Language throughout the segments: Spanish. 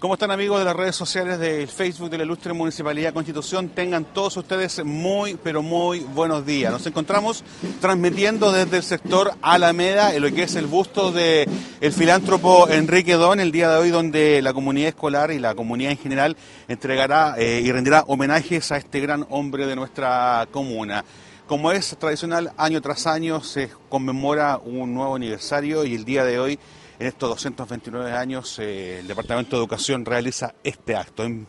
¿Cómo están amigos de las redes sociales del Facebook de la Ilustre Municipalidad Constitución? Tengan todos ustedes muy, pero muy buenos días. Nos encontramos transmitiendo desde el sector Alameda, en lo que es el busto del el filántropo Enrique Don, el día de hoy donde la comunidad escolar y la comunidad en general entregará eh, y rendirá homenajes a este gran hombre de nuestra comuna. Como es tradicional, año tras año se conmemora un nuevo aniversario y el día de hoy en estos 229 años eh, el Departamento de Educación realiza este acto. En,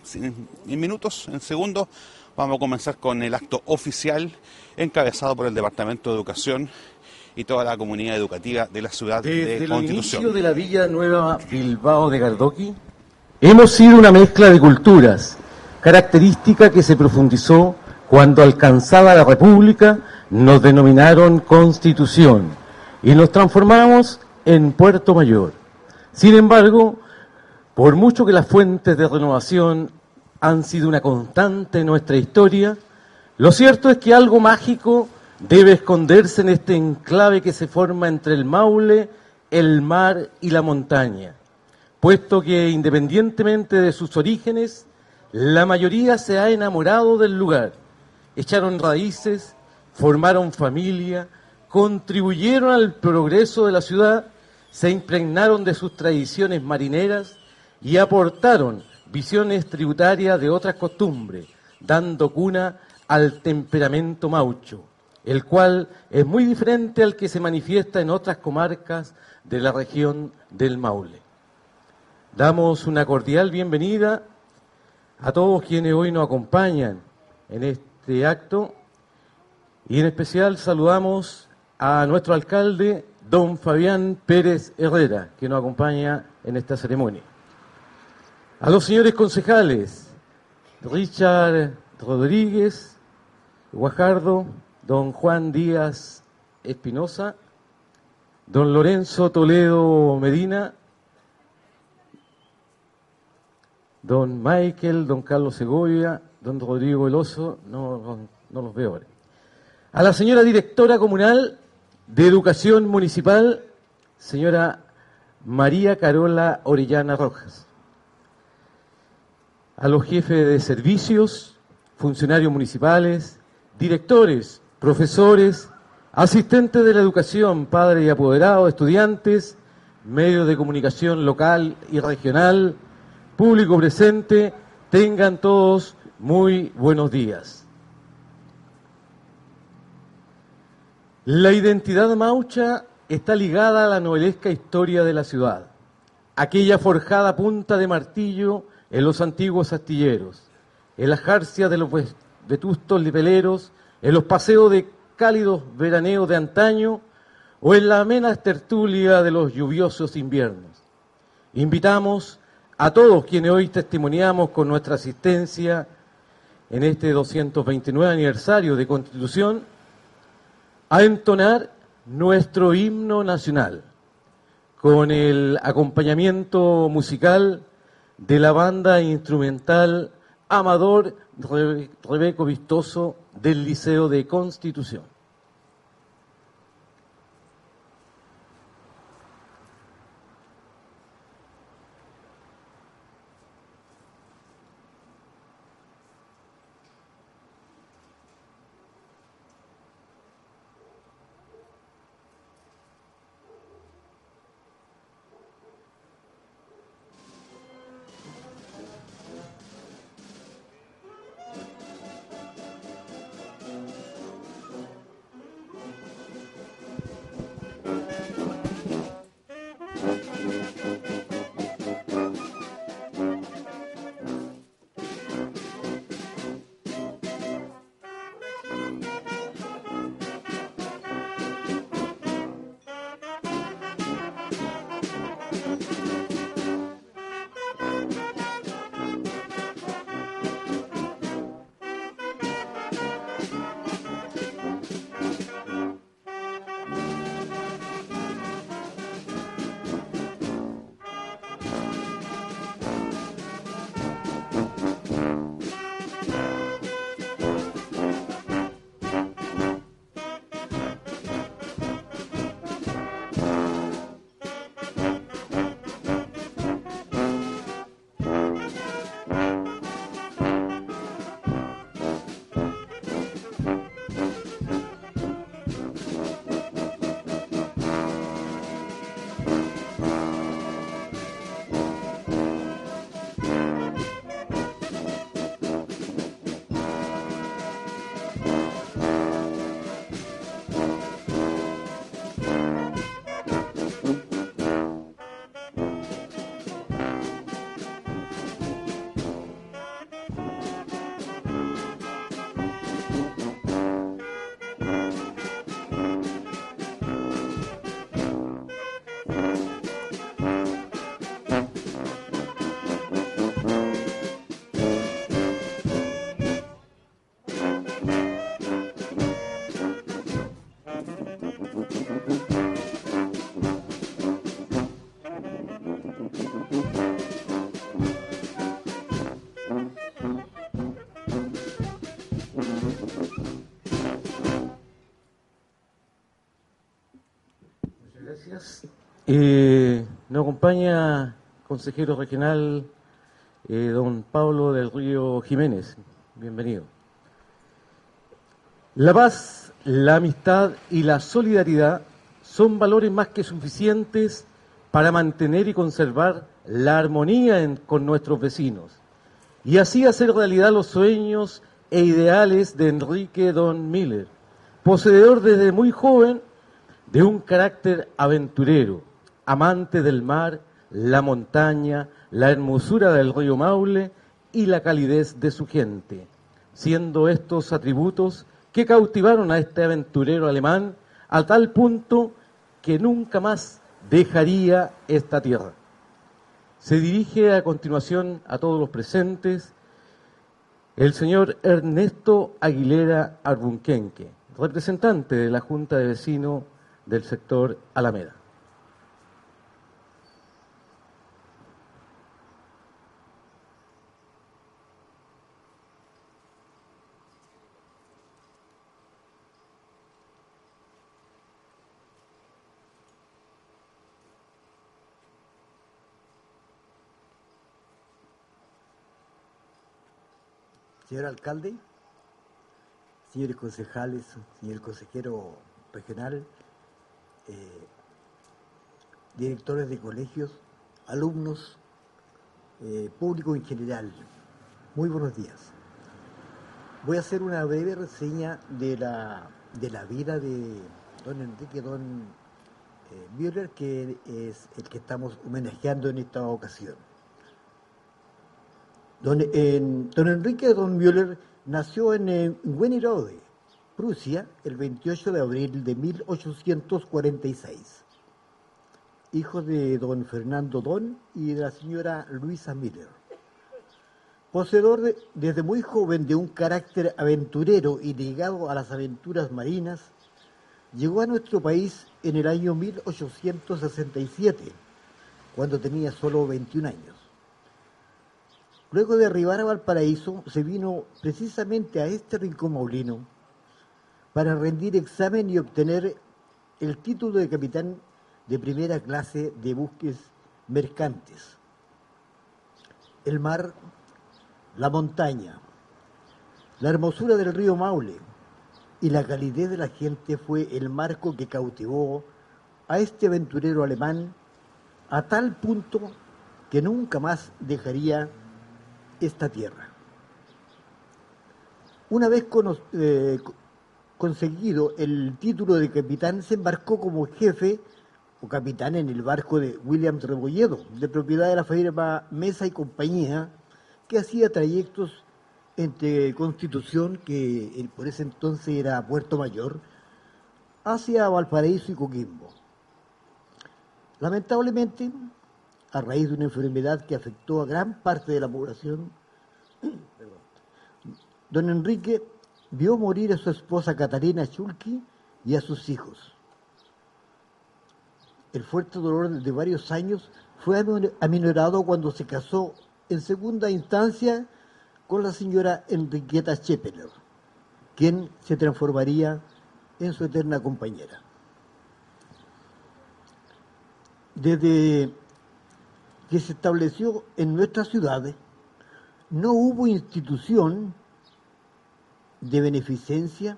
minutos, en segundos, vamos a comenzar con el acto oficial encabezado por el Departamento de Educación y toda la comunidad educativa de la ciudad Desde de Constitución. el inicio de la Villa Nueva Bilbao de Gardoqui, hemos sido una mezcla de culturas, característica que se profundizó cuando alcanzada la República nos denominaron Constitución y nos transformamos en Puerto Mayor. Sin embargo, por mucho que las fuentes de renovación han sido una constante en nuestra historia, lo cierto es que algo mágico debe esconderse en este enclave que se forma entre el Maule, el mar y la montaña, puesto que independientemente de sus orígenes, la mayoría se ha enamorado del lugar, echaron raíces, formaron familia, contribuyeron al progreso de la ciudad, se impregnaron de sus tradiciones marineras y aportaron visiones tributarias de otras costumbres, dando cuna al temperamento maucho, el cual es muy diferente al que se manifiesta en otras comarcas de la región del Maule. Damos una cordial bienvenida a todos quienes hoy nos acompañan en este acto y en especial saludamos a nuestro alcalde, don Fabián Pérez Herrera, que nos acompaña en esta ceremonia. A los señores concejales, Richard Rodríguez, Guajardo, don Juan Díaz Espinosa, don Lorenzo Toledo Medina, don Michael, don Carlos Segovia, don Rodrigo Veloso, no, no los veo ahora. A la señora directora comunal, de Educación Municipal, señora María Carola Orellana Rojas. A los jefes de servicios, funcionarios municipales, directores, profesores, asistentes de la educación, padres y apoderados, estudiantes, medios de comunicación local y regional, público presente, tengan todos muy buenos días. La identidad maucha está ligada a la novelesca historia de la ciudad, aquella forjada punta de martillo en los antiguos astilleros, en la jarcia de los vetustos libeleros, en los paseos de cálidos veraneos de antaño o en la amena tertulia de los lluviosos inviernos. Invitamos a todos quienes hoy testimoniamos con nuestra asistencia en este 229 aniversario de Constitución a entonar nuestro himno nacional con el acompañamiento musical de la banda instrumental Amador Rebeco Vistoso del Liceo de Constitución. Eh, nos acompaña consejero regional eh, don Pablo del Río Jiménez. Bienvenido. La paz, la amistad y la solidaridad son valores más que suficientes para mantener y conservar la armonía con nuestros vecinos y así hacer realidad los sueños e ideales de Enrique Don Miller, poseedor desde muy joven de un carácter aventurero, amante del mar, la montaña, la hermosura del río Maule y la calidez de su gente, siendo estos atributos que cautivaron a este aventurero alemán a tal punto que nunca más dejaría esta tierra. Se dirige a continuación a todos los presentes el señor Ernesto Aguilera Arbunquenque, representante de la Junta de Vecinos del sector Alameda. Señor alcalde, señores concejales, señor consejero regional, eh, directores de colegios, alumnos, eh, público en general, muy buenos días. Voy a hacer una breve reseña de la, de la vida de don Enrique Don eh, Müller, que es el que estamos homenajeando en esta ocasión. Don, Enrique Don Müller nació en, en Prusia, el 28 de abril de 1846. Hijo de don Fernando Don y de la señora Luisa Miller. Poseedor desde muy joven de un carácter aventurero y ligado a las aventuras marinas, llegó a nuestro país en el año 1867, cuando tenía solo 21 años. Luego de arribar a Valparaíso, se vino precisamente a este rincón maulino para rendir examen y obtener el título de capitán de primera clase de buques mercantes. El mar, la montaña, la hermosura del río Maule y la calidez de la gente fue el marco que cautivó a este aventurero alemán a tal punto que nunca más dejaría esta tierra. Una vez eh, conseguido el título de capitán, se embarcó como jefe o capitán en el barco de William Rebolledo, de propiedad de la firma Mesa y Compañía, que hacía trayectos entre Constitución, que por ese entonces era Puerto Mayor, hacia Valparaíso y Coquimbo. Lamentablemente, a raíz de una enfermedad que afectó a gran parte de la población, don Enrique vio morir a su esposa Catarina Chulki y a sus hijos. El fuerte dolor de varios años fue aminorado cuando se casó en segunda instancia con la señora Enriqueta Chepeler, quien se transformaría en su eterna compañera. Desde que se estableció en nuestras ciudades, no hubo institución de beneficencia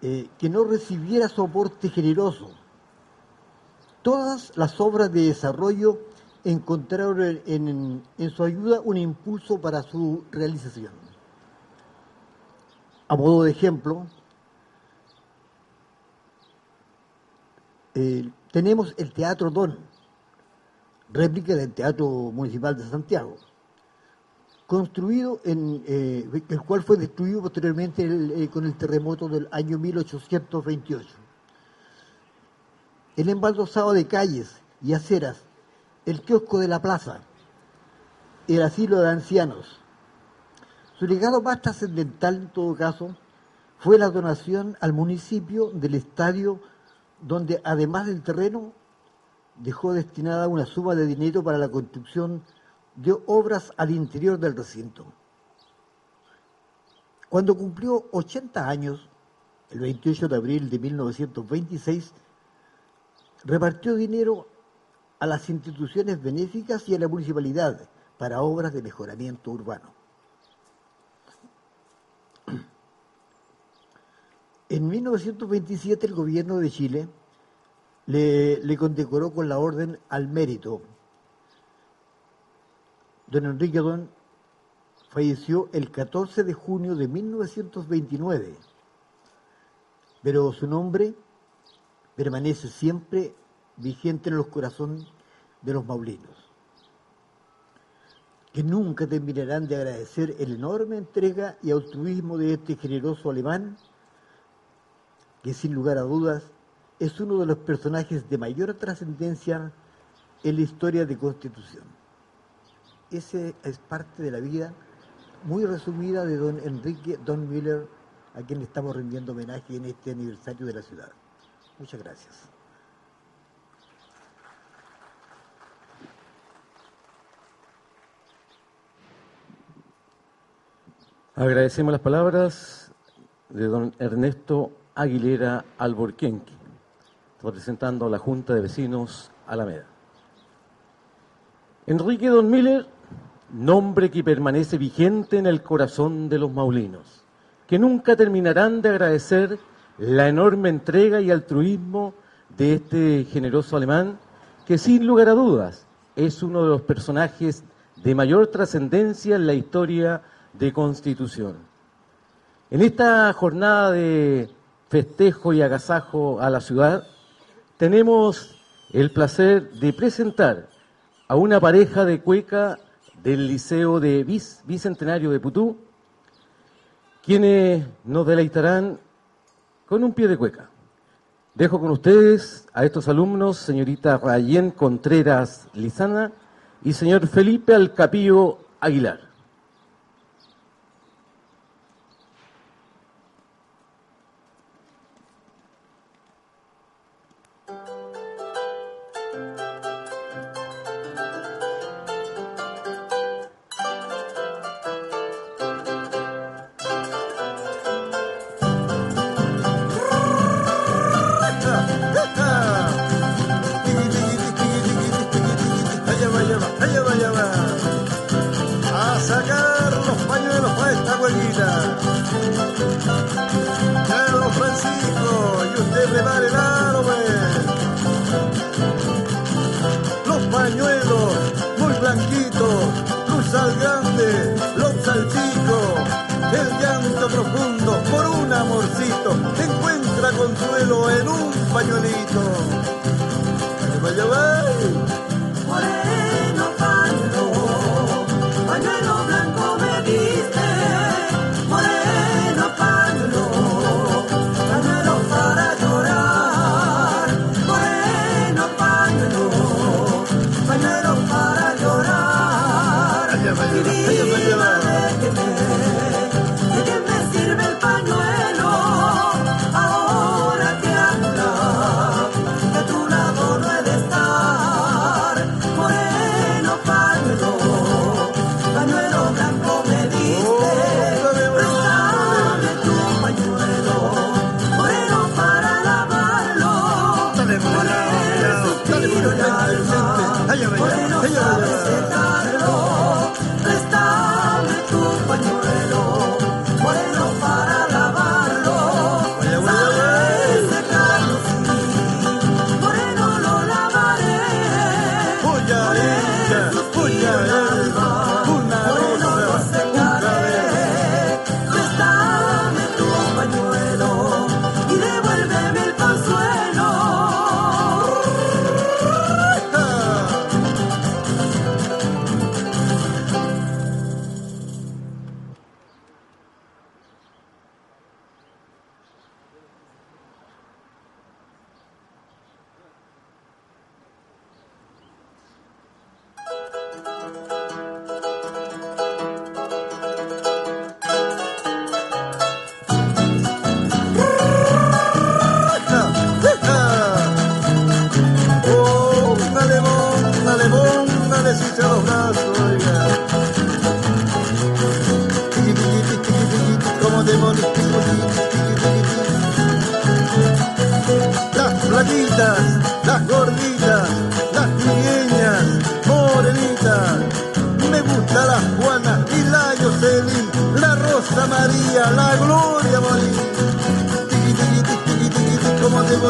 eh, que no recibiera soporte generoso. Todas las obras de desarrollo encontraron en, su ayuda un impulso para su realización. A modo de ejemplo, eh, tenemos el Teatro Don, réplica del Teatro Municipal de Santiago, construido en eh, el cual fue destruido posteriormente eh, con el terremoto del año 1828. El embaldosado de calles y aceras, el kiosco de la plaza, el asilo de ancianos. Su legado más trascendental en todo caso fue la donación al municipio del estadio donde además del terreno dejó destinada una suma de dinero para la construcción de obras al interior del recinto. Cuando cumplió 80 años, el 28 de abril de 1926, repartió dinero a las instituciones benéficas y a la municipalidad para obras de mejoramiento urbano. En 1927 el gobierno de Chile le, condecoró con la orden al mérito. Don Enrique Don falleció el 14 de junio de 1929, pero su nombre permanece siempre vigente en los corazones de los maulinos, que nunca terminarán de agradecer el enorme entrega y altruismo de este generoso alemán, que sin lugar a dudas es uno de los personajes de mayor trascendencia en la historia de Constitución. Ese es parte de la vida muy resumida de don Enrique Don Miller, a quien estamos rindiendo homenaje en este aniversario de la ciudad. Muchas gracias. Agradecemos las palabras de don Ernesto Aguilera Alborquenqui, representando a la Junta de Vecinos Alameda. Enrique Don Miller, nombre que permanece vigente en el corazón de los maulinos, que nunca terminarán de agradecer la enorme entrega y altruismo de este generoso alemán, que sin lugar a dudas es uno de los personajes de mayor trascendencia en la historia de Constitución. En esta jornada de festejo y agasajo a la ciudad, tenemos el placer de presentar a una pareja de cueca del Liceo de Bicentenario de Putú, quienes nos deleitarán con un pie de cueca. Dejo con ustedes a estos alumnos, señorita Rayén Contreras Lizana y señor Felipe Alcapío Aguilar. por un amorcito, encuentra consuelo en un pañuelito.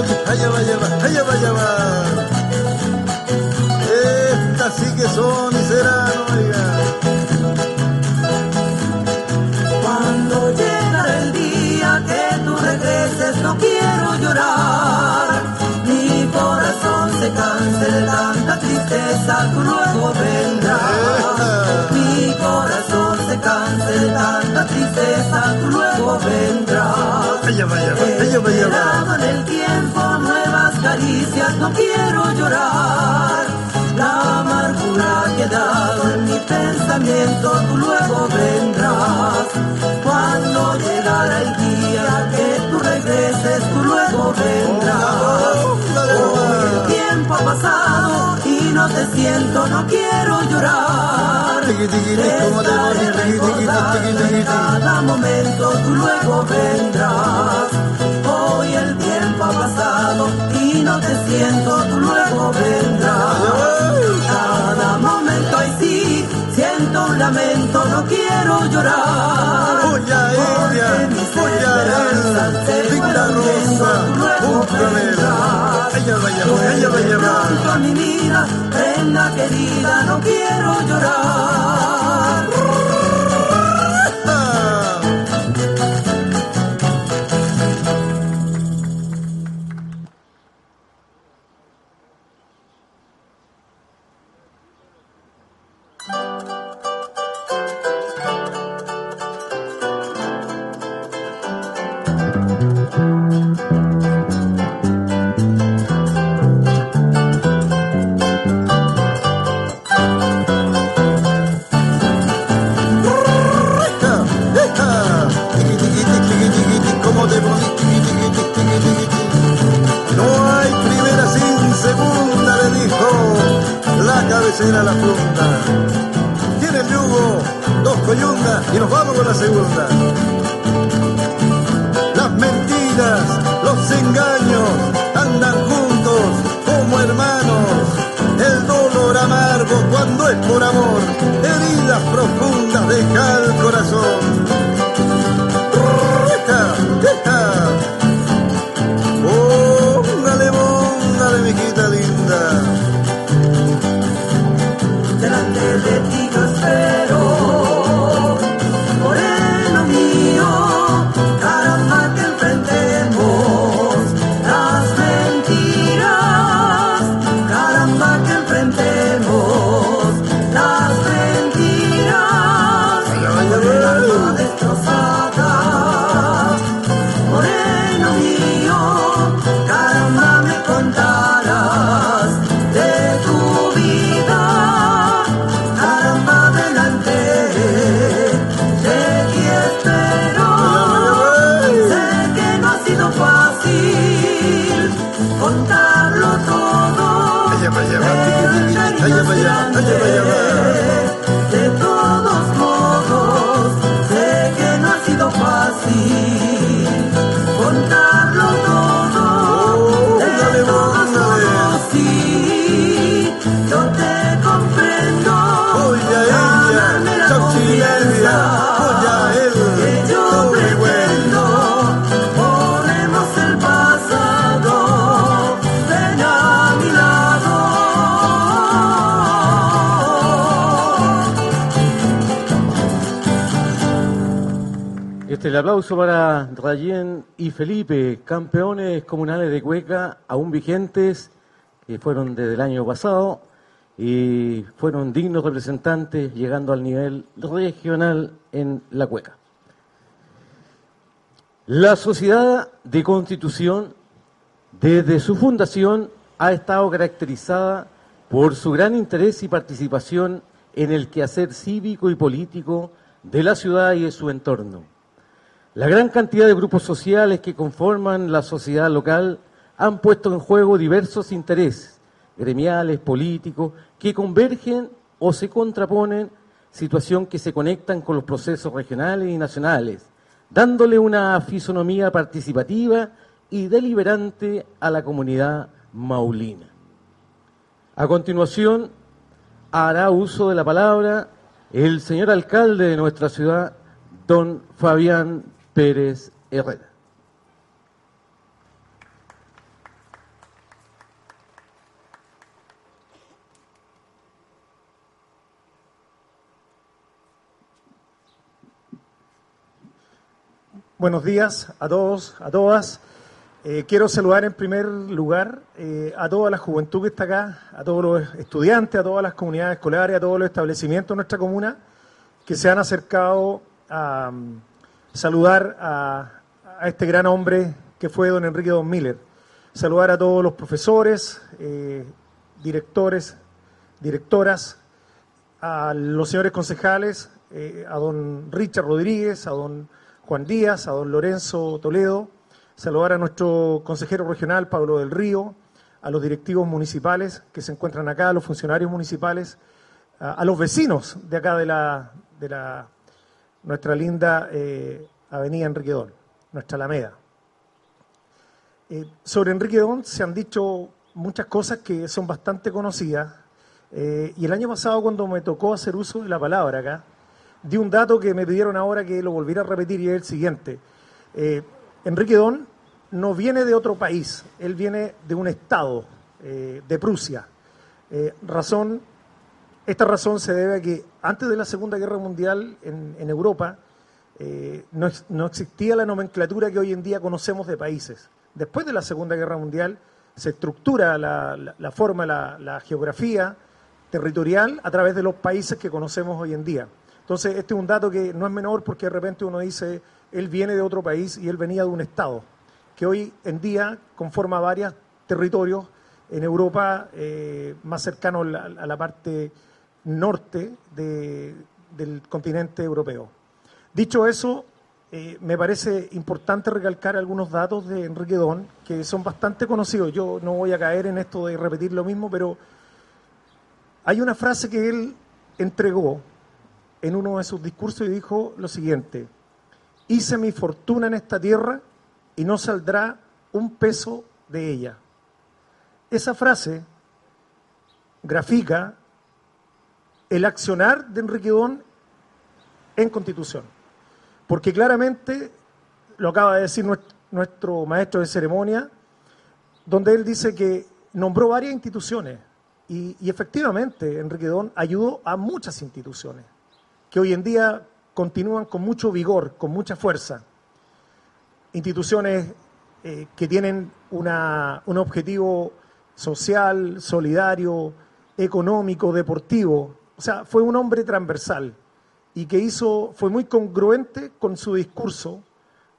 Allá va, allá va, allá va, allá va. Estas sí que son y serán, oiga. Cuando llega el día que tú regreses, no quiero llorar. Mi corazón se cansa de tanta tristeza, tú luego vendrás. Mi corazón se cansa de tanta tú luego vendrás. Allá va, allá va, allá va, allá va. Esperado en el tiempo, nuevas caricias, no quiero llorar. La amargura ha quedado en mi pensamiento, tú luego vendrás. Cuando llegará el día que tú regreses, tú luego vendrás. Hoy el tiempo ha pasado y no te siento, no quiero llorar. En cada momento, tú luego vendrás. Hoy el tiempo ha pasado y no te siento, tú luego vendrás. Siento un lamento, no quiero llorar. Ella, Porque mis oya esperanzas se él, linda rosa, vendrás. Allá va, allá va, allá va, allá va. Pronto mi vida, prenda querida, no quiero llorar. Aplauso para Rayén y Felipe, campeones comunales de Cueca, aún vigentes, que fueron desde el año pasado y fueron dignos representantes llegando al nivel regional en la Cueca. La Sociedad de Constitución, desde su fundación, ha estado caracterizada por su gran interés y participación en el quehacer cívico y político de la ciudad y de su entorno. La gran cantidad de grupos sociales que conforman la sociedad local han puesto en juego diversos intereses gremiales, políticos, que convergen o se contraponen, situación que se conectan con los procesos regionales y nacionales, dándole una fisonomía participativa y deliberante a la comunidad maulina. A continuación, hará uso de la palabra el señor alcalde de nuestra ciudad, don Fabián Pérez Herrera. Buenos días a todos, a todas. Eh, quiero saludar en primer lugar eh, a toda la juventud que está acá, a todos los estudiantes, a todas las comunidades escolares, a todos los establecimientos de nuestra comuna que se han acercado a saludar a, este gran hombre que fue don Enrique Don Miller. Saludar a todos los profesores, eh, directores, directoras, a los señores concejales, a don Richard Rodríguez, a don Juan Díaz, a don Lorenzo Toledo, saludar a nuestro consejero regional, Pablo del Río, a los directivos municipales que se encuentran acá, a los funcionarios municipales, a, a los vecinos de acá de la, de la nuestra linda eh, avenida Enrique Don, nuestra Alameda. Eh, sobre Enrique Don se han dicho muchas cosas que son bastante conocidas eh, y el año pasado cuando me tocó hacer uso de la palabra acá, di un dato que me pidieron ahora que lo volviera a repetir y es el siguiente. Eh, Enrique Don no viene de otro país, él viene de un estado, de Prusia. Razón, esta razón se debe a que antes de la Segunda Guerra Mundial en, Europa eh, no, no, existía la nomenclatura que hoy en día conocemos de países. Después de la Segunda Guerra Mundial se estructura la, forma, la, geografía territorial a través de los países que conocemos hoy en día. Entonces, este es un dato que no es menor porque de repente uno dice, él viene de otro país y él venía de un Estado, que hoy en día conforma varios territorios en Europa eh, más cercanos a la, parte norte de, del continente europeo. Dicho eso, eh, me parece importante recalcar algunos datos de Enrique Don, que son bastante conocidos. Yo no voy a caer en esto de repetir lo mismo, pero hay una frase que él entregó en uno de sus discursos y dijo lo siguiente, hice mi fortuna en esta tierra y no saldrá un peso de ella. Esa frase grafica el accionar de Enrique Don en Constitución, porque claramente lo acaba de decir nuestro, maestro de ceremonia, donde él dice que nombró varias instituciones y, y efectivamente Enrique Don ayudó a muchas instituciones que hoy en día continúan con mucho vigor, con mucha fuerza. Instituciones eh, que tienen una, un objetivo social, solidario, económico, deportivo. O sea, fue un hombre transversal y que hizo, fue muy congruente con su discurso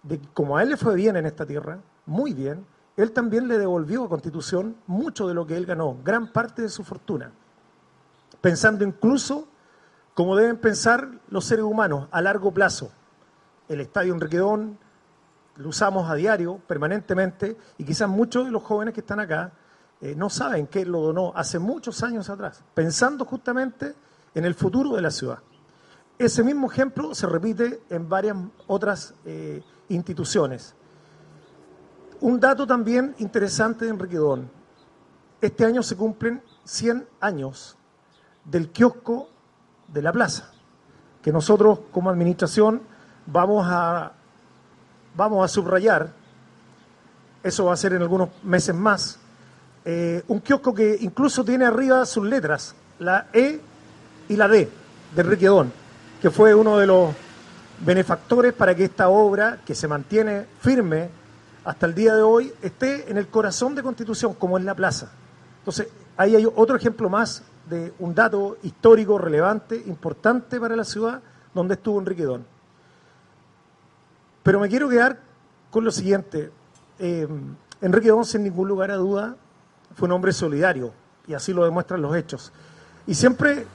de que como a él le fue bien en esta tierra, muy bien, él también le devolvió a Constitución mucho de lo que él ganó, gran parte de su fortuna, pensando incluso como deben pensar los seres humanos a largo plazo. El Estadio Enriquedón lo usamos a diario, permanentemente, y quizás muchos de los jóvenes que están acá eh, no saben que él lo donó hace muchos años atrás, pensando justamente en el futuro de la ciudad. Ese mismo ejemplo se repite en varias otras eh, instituciones. Un dato también interesante de Enriquedón. Este año se cumplen 100 años del kiosco de la plaza, que nosotros como administración vamos a, vamos a subrayar, eso va a ser en algunos meses más, eh, un kiosco que incluso tiene arriba sus letras, la E y la D de Enrique Don, que fue uno de los benefactores para que esta obra, que se mantiene firme hasta el día de hoy, esté en el corazón de Constitución, como es la plaza. Entonces, ahí hay otro ejemplo más de un dato histórico relevante, importante para la ciudad, donde estuvo Enrique Don. Pero me quiero quedar con lo siguiente. Eh, Enrique Don, sin ningún lugar a duda, fue un hombre solidario, y así lo demuestran los hechos. Y siempre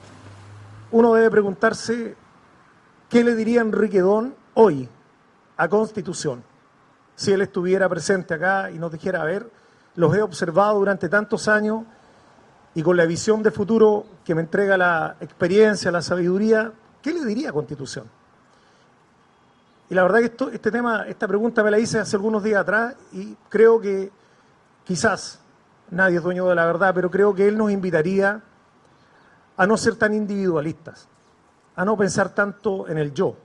uno debe preguntarse qué le diría Enrique Don hoy a Constitución, si él estuviera presente acá y nos dijera, a ver, los he observado durante tantos años, y con la visión de futuro que me entrega la experiencia, la sabiduría, ¿qué le diría a Constitución? Y la verdad que esto, este tema, esta pregunta me la hice hace algunos días atrás y creo que quizás, nadie es dueño de la verdad, pero creo que él nos invitaría a no ser tan individualistas, a no pensar tanto en el yo,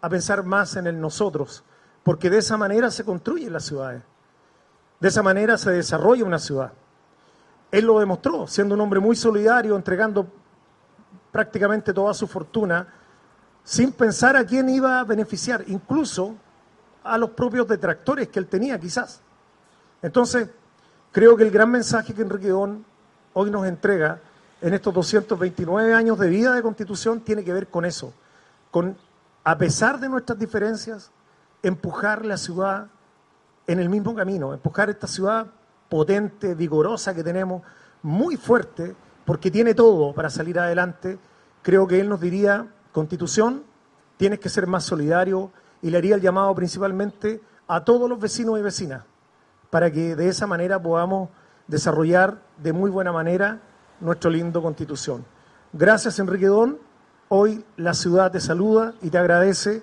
a pensar más en el nosotros, porque de esa manera se construyen las ciudades, de esa manera se desarrolla una ciudad. Él lo demostró, siendo un hombre muy solidario, entregando prácticamente toda su fortuna, sin pensar a quién iba a beneficiar, incluso a los propios detractores que él tenía quizás. Entonces, creo que el gran mensaje que Enrique Don hoy nos entrega en estos 229 años de vida de constitución tiene que ver con eso, con, a pesar de nuestras diferencias, empujar la ciudad en el mismo camino, empujar esta ciudad potente, vigorosa que tenemos, muy fuerte, porque tiene todo para salir adelante. Creo que él nos diría, constitución, tienes que ser más solidario y le haría el llamado principalmente a todos los vecinos y vecinas, para que de esa manera podamos desarrollar de muy buena manera nuestro lindo constitución. Gracias Enrique Don, hoy la ciudad te saluda y te agradece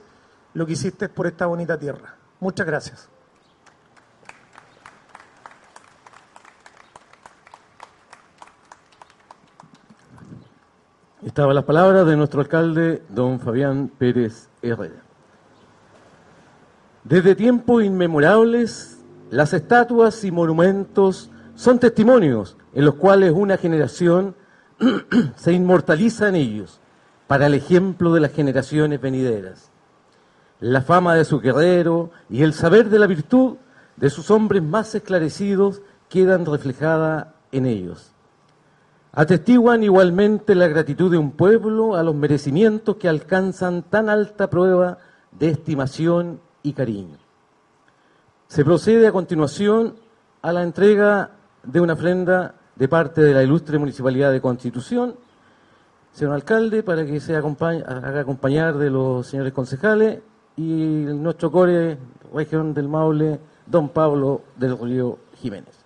lo que hiciste por esta bonita tierra. Muchas gracias. Estaban las palabras de nuestro alcalde, don Fabián Pérez Herrera. Desde tiempos inmemorables, las estatuas y monumentos son testimonios en los cuales una generación se inmortaliza en ellos para el ejemplo de las generaciones venideras. La fama de su guerrero y el saber de la virtud de sus hombres más esclarecidos quedan reflejadas en ellos. Atestiguan igualmente la gratitud de un pueblo a los merecimientos que alcanzan tan alta prueba de estimación y cariño. Se procede a continuación a la entrega de una ofrenda de parte de la ilustre Municipalidad de Constitución, señor alcalde, para que se haga acompañar de los señores concejales y nuestro core región del Maule, don Pablo del Río Jiménez.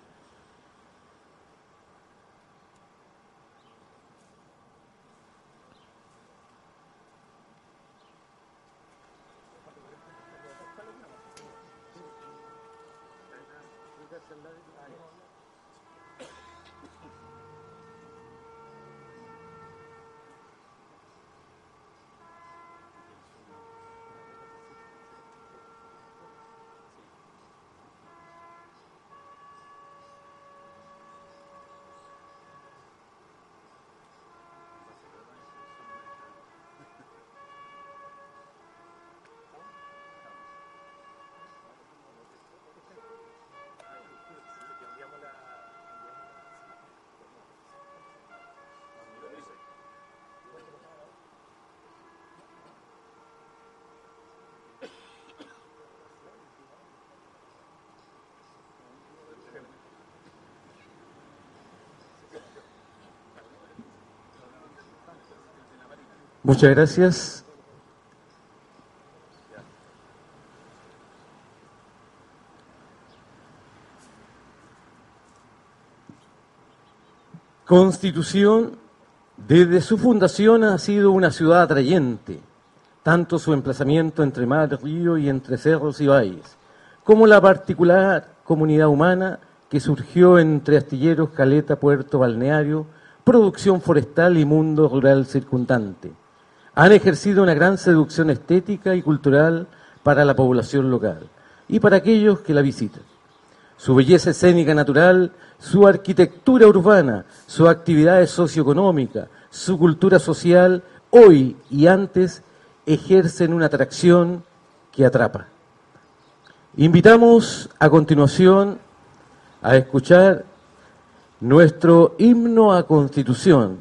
Muchas gracias. Constitución, desde su fundación ha sido una ciudad atrayente, tanto su emplazamiento entre mar, río y entre cerros y valles, como la particular comunidad humana que surgió entre astilleros, caleta, puerto, balneario, producción forestal y mundo rural circundante han ejercido una gran seducción estética y cultural para la población local y para aquellos que la visitan. Su belleza escénica natural, su arquitectura urbana, su actividad socioeconómica, su cultura social, hoy y antes ejercen una atracción que atrapa. Invitamos a continuación a escuchar nuestro himno a Constitución,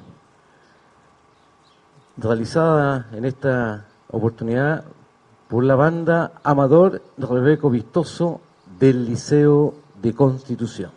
realizada en esta oportunidad por la banda Amador Rebeco Vistoso del Liceo de Constitución.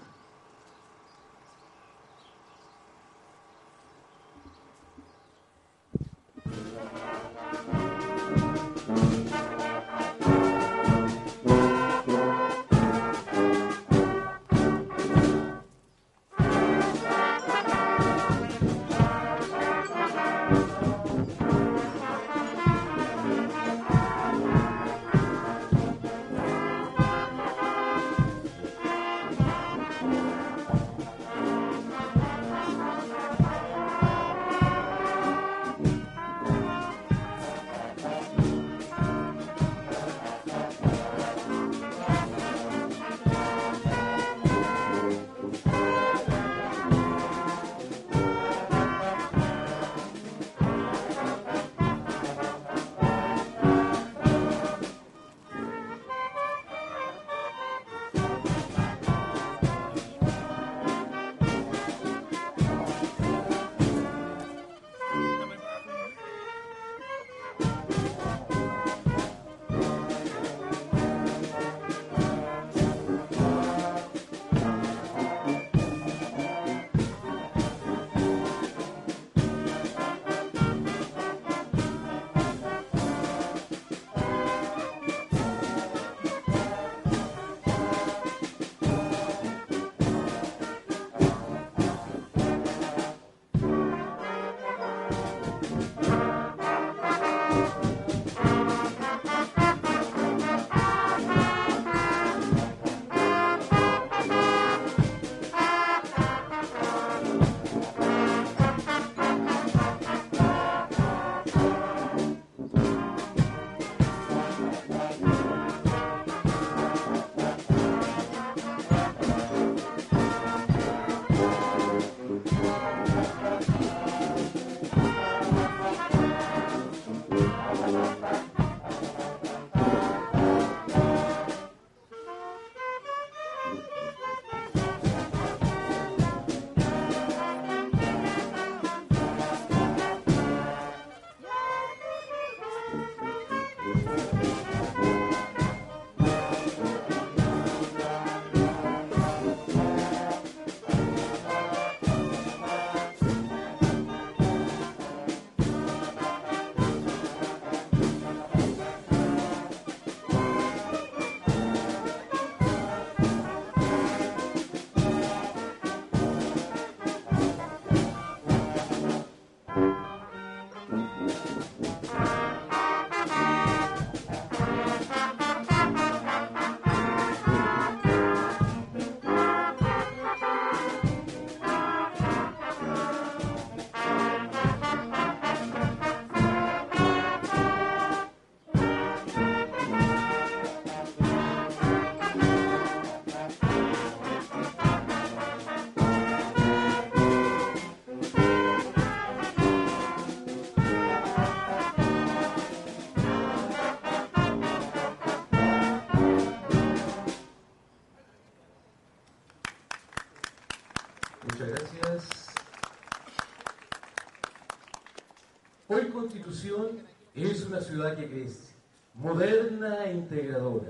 Constitución es una ciudad que crece, moderna e integradora,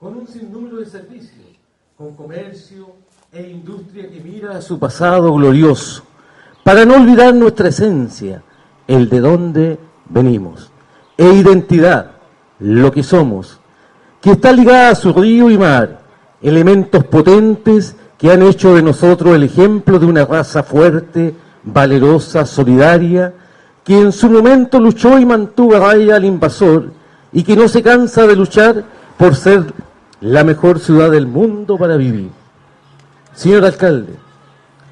con un sinnúmero de servicios, con comercio e industria que mira a su pasado glorioso, para no olvidar nuestra esencia, el de dónde venimos, e identidad, lo que somos, que está ligada a su río y mar, elementos potentes que han hecho de nosotros el ejemplo de una raza fuerte, valerosa, solidaria, que en su momento luchó y mantuvo a raya al invasor y que no se cansa de luchar por ser la mejor ciudad del mundo para vivir. Señor alcalde,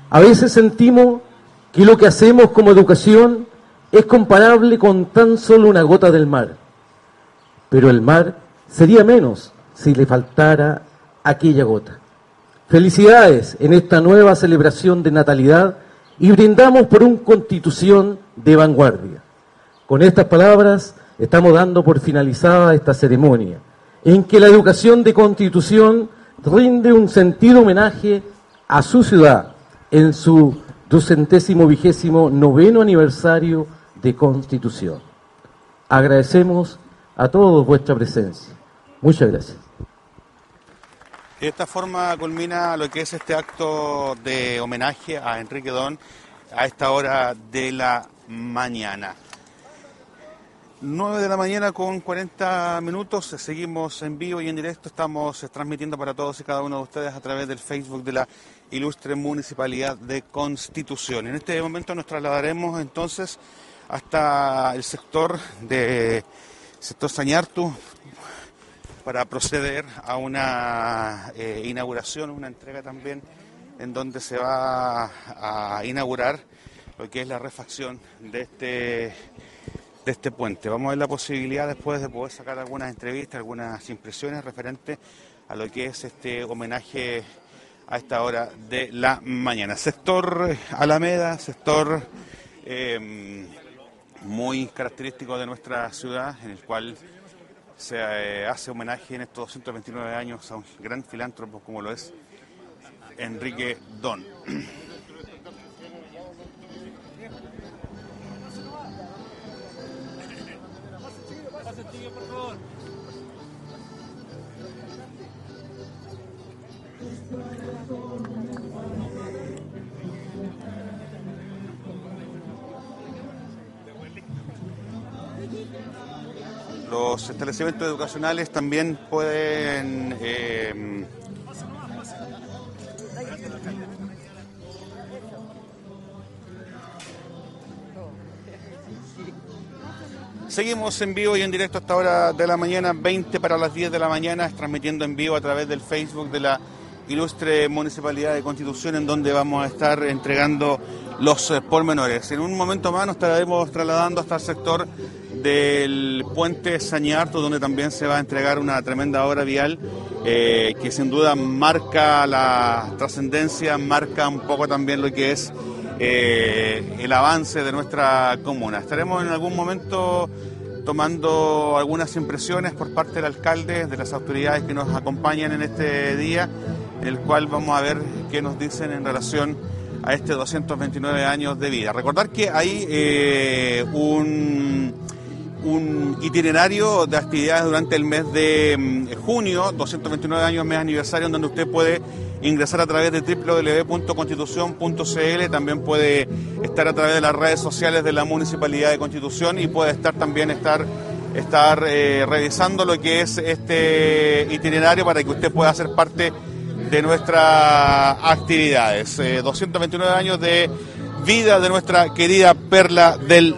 a veces sentimos que lo que hacemos como educación es comparable con tan solo una gota del mar, pero el mar sería menos si le faltara aquella gota. Felicidades en esta nueva celebración de natalidad y brindamos por una constitución de vanguardia. Con estas palabras estamos dando por finalizada esta ceremonia, en que la educación de constitución rinde un sentido homenaje a su ciudad en su ducentésimo vigésimo noveno aniversario de constitución. Agradecemos a todos vuestra presencia. Muchas gracias. De esta forma culmina lo que es este acto de homenaje a Enrique Don a esta hora de la mañana. 9 de la mañana con 40 minutos, seguimos en vivo y en directo, estamos transmitiendo para todos y cada uno de ustedes a través del Facebook de la ilustre Municipalidad de Constitución. En este momento nos trasladaremos entonces hasta el sector de sector Sañartu para proceder a una eh, inauguración, una entrega también en donde se va a inaugurar lo que es la refacción de este de este puente. Vamos a ver la posibilidad después de poder sacar algunas entrevistas, algunas impresiones referentes a lo que es este homenaje a esta hora de la mañana. Sector Alameda, sector eh, muy característico de nuestra ciudad, en el cual se eh, hace homenaje en estos 229 años a un gran filántropo como lo es Enrique Don. Los establecimientos educacionales también pueden eh, Seguimos en vivo y en directo hasta hora de la mañana, 20 para las 10 de la mañana, transmitiendo en vivo a través del Facebook de la ilustre Municipalidad de Constitución, en donde vamos a estar entregando los eh, pormenores. En un momento más nos estaremos trasladando hasta el sector del puente Sañarto, donde también se va a entregar una tremenda obra vial eh, que sin duda marca la trascendencia, marca un poco también lo que es eh, el avance de nuestra comuna. Estaremos en algún momento tomando algunas impresiones por parte del alcalde, de las autoridades que nos acompañan en este día, el cual vamos a ver qué nos dicen en relación a este 229 años de vida. Recordar que hay eh, un itinerario de actividades durante el mes de mm, junio, 229 años, mes aniversario, en donde usted puede ingresar a través de www.constitución.cl, también puede estar a través de las redes sociales de la Municipalidad de Constitución y puede estar también estar estar eh, revisando lo que es este itinerario para que usted pueda ser parte de nuestras actividades. 229 eh, años de vida de nuestra querida Perla del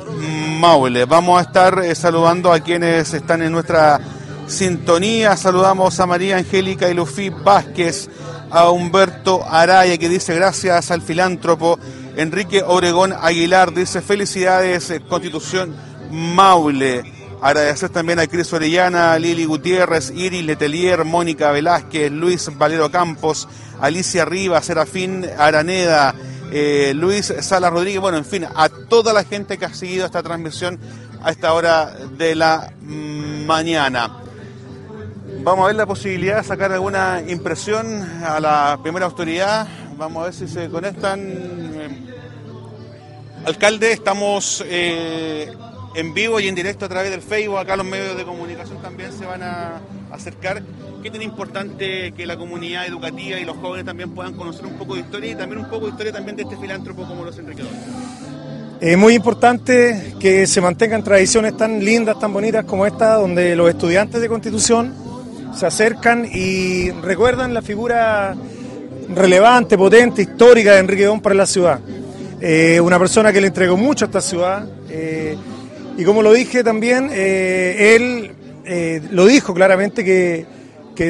Maule. Vamos a estar eh, saludando a quienes están en nuestra sintonía. Saludamos a María Angélica y Lufi Vázquez, a Humberto Araya que dice gracias al filántropo. Enrique Obregón Aguilar dice felicidades Constitución Maule. Agradecer también a Cris Orellana, Lili Gutiérrez, Iris Letelier, Mónica Velázquez, Luis Valero Campos, Alicia Rivas, Serafín Araneda, eh, Luis Sala Rodríguez, bueno, en fin, a toda la gente que ha seguido esta transmisión a esta hora de la mañana. Vamos a ver la posibilidad de sacar alguna impresión a la primera autoridad. Vamos a ver si se conectan. Alcalde, estamos eh, en vivo y en directo a través del Facebook. Acá los medios de comunicación también se van a acercar. ¿Qué tiene importante que la comunidad educativa y los jóvenes también puedan conocer un poco de historia y también un poco de historia también de este filántropo como los enriquedores? Es muy importante que se mantengan tradiciones tan lindas, tan bonitas como esta, donde los estudiantes de Constitución se acercan y recuerdan la figura relevante, potente, histórica de Enrique Don para la ciudad. Eh, una persona que le entregó mucho a esta ciudad. Eh, y como lo dije también, eh, él eh, lo dijo claramente que,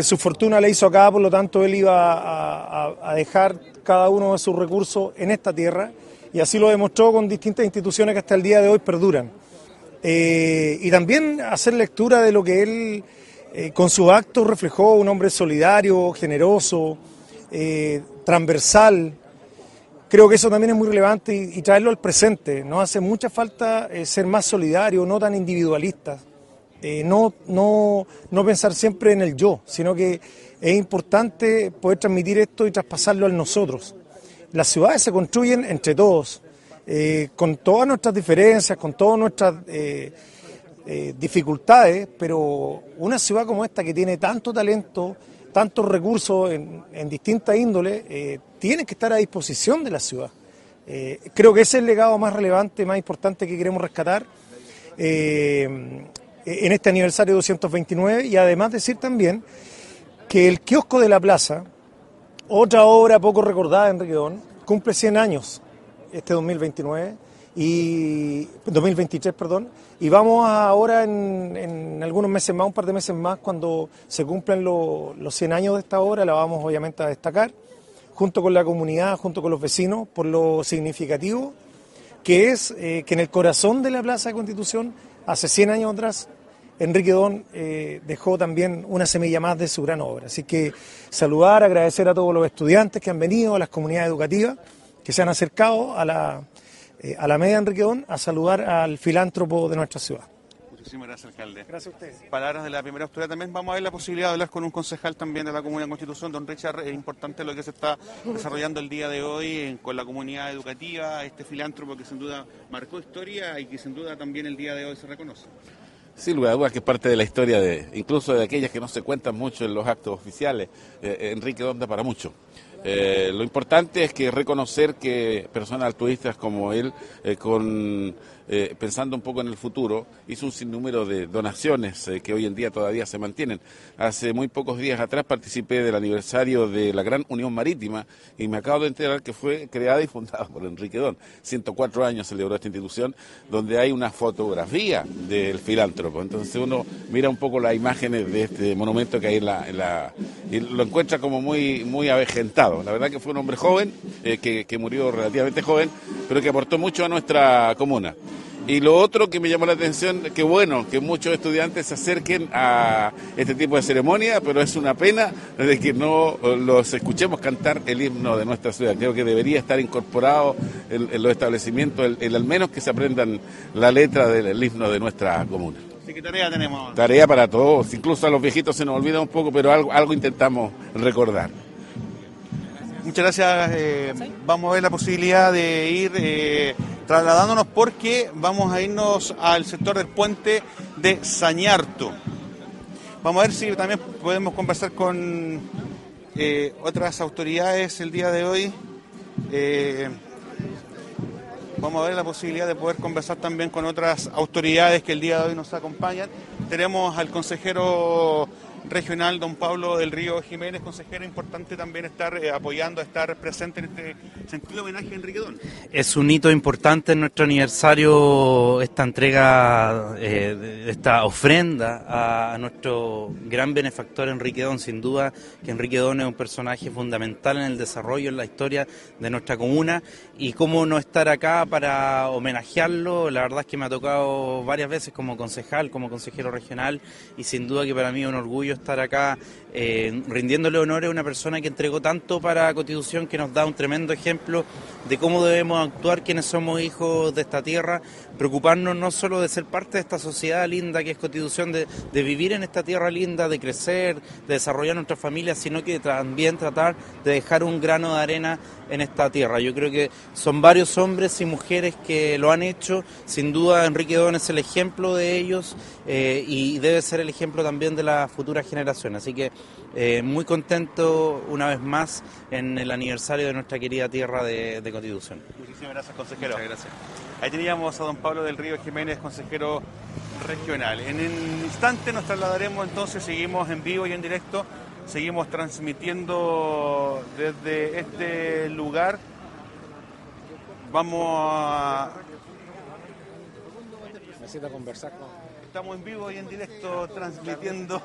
su fortuna le hizo acá, por lo tanto él iba a, dejar cada uno de sus recursos en esta tierra y así lo demostró con distintas instituciones que hasta el día de hoy perduran. Eh, y también hacer lectura de lo que él con sus actos reflejó, un hombre solidario, generoso, transversal, creo que eso también es muy relevante y, traerlo al presente. Nos hace mucha falta eh, ser más solidarios, no tan individualistas, eh, no, no, no pensar siempre en el yo, sino que es importante poder transmitir esto y traspasarlo a nosotros. Las ciudades se construyen entre todos, eh, con todas nuestras diferencias, con todas nuestras dificultades, pero una ciudad como esta que tiene tanto talento, tantos recursos en, distintas índoles, tienen que estar a disposición de la ciudad. Eh, creo que ese es el legado más relevante, más importante que queremos rescatar eh, en este aniversario 229 y además decir también que el kiosco de la plaza, otra obra poco recordada en Enrique cumple 100 años este 2029 y 2023, perdón, y vamos ahora en, algunos meses más, un par de meses más, cuando se cumplan los 100 años de esta obra, la vamos obviamente a destacar, junto con la comunidad, junto con los vecinos, por lo significativo que es eh, que en el corazón de la Plaza de Constitución, hace 100 años atrás, Enrique Don eh, dejó también una semilla más de su gran obra. Así que saludar, agradecer a todos los estudiantes que han venido, a las comunidades educativas que se han acercado a la, eh, a la media Enriqueón a saludar al filántropo de nuestra ciudad. Muchísimas gracias, alcalde. Gracias a ustedes. Palabras de la primera autoridad. También vamos a ver la posibilidad de hablar con un concejal también de la Comunidad de Constitución, don Richard. Es importante lo que se está desarrollando el día de hoy con la comunidad educativa, este filántropo que sin duda marcó historia y que sin duda también el día de hoy se reconoce. Sin lugar a dudas que es parte de la historia, de incluso de aquellas que no se cuentan mucho en los actos oficiales. Eh, Enrique Donda para mucho. Eh, lo importante es que reconocer que personas altruistas como él, eh, con eh, pensando un poco en el futuro, hizo un sinnúmero de donaciones eh, que hoy en día todavía se mantienen. Hace muy pocos días atrás participé del aniversario de la Gran Unión Marítima y me acabo de enterar que fue creada y fundada por Enrique Don. 104 años celebró esta institución, donde hay una fotografía del filántropo. Entonces uno mira un poco las imágenes de este monumento que hay en la... y lo encuentra como muy, muy avejentado. La verdad que fue un hombre joven, eh, que, que murió relativamente joven, pero que aportó mucho a nuestra comuna. Y lo otro que me llamó la atención, que bueno, que muchos estudiantes se acerquen a este tipo de ceremonia, pero es una pena de que no los escuchemos cantar el himno de nuestra ciudad. Creo que debería estar incorporado en, los establecimientos, el, al menos que se aprendan la letra del himno de nuestra comuna. Así que tarea tenemos. Tarea para todos, incluso a los viejitos se nos olvida un poco, pero algo, algo intentamos recordar. Muchas gracias. Eh, vamos a ver la posibilidad de ir... Eh, trasladándonos porque vamos a irnos al sector del puente de Sañarto. Vamos a ver si también podemos conversar con eh, otras autoridades el día de hoy. Vamos a ver la posibilidad de poder conversar también con otras autoridades que el día de hoy nos acompañan. Tenemos al consejero regional, don Pablo del Río Jiménez, consejero, importante también estar eh, apoyando, estar presente en este sentido homenaje a Enrique Don. Es un hito importante en nuestro aniversario esta entrega, eh, esta ofrenda a, a, nuestro gran benefactor Enrique Don. Sin duda que Enrique Don es un personaje fundamental en el desarrollo, en la historia de nuestra comuna y cómo no estar acá para homenajearlo. La verdad es que me ha tocado varias veces como concejal, como consejero regional y sin duda que para mí es un orgullo estar acá eh, rindiéndole honores a una persona que entregó tanto para Constitución, que nos da un tremendo ejemplo de cómo debemos actuar quienes somos hijos de esta tierra, preocuparnos no solo de ser parte de esta sociedad linda que es Constitución, de, de vivir en esta tierra linda, de crecer, de desarrollar nuestra familia, sino que también tratar de dejar un grano de arena en esta tierra. Yo creo que son varios hombres y mujeres que lo han hecho, sin duda Enrique Don es el ejemplo de ellos eh, y debe ser el ejemplo también de las futuras generaciones. Así que eh, muy contento una vez más en el aniversario de nuestra querida tierra de, de Constitución. Muchísimas gracias, consejero. Muchas gracias. Ahí teníamos a don Pablo del Río Jiménez, consejero regional. En un instante nos trasladaremos entonces, seguimos en vivo y en directo, seguimos transmitiendo desde este lugar. Vamos a... Necesito conversar con... Estamos en vivo y en directo transmitiendo.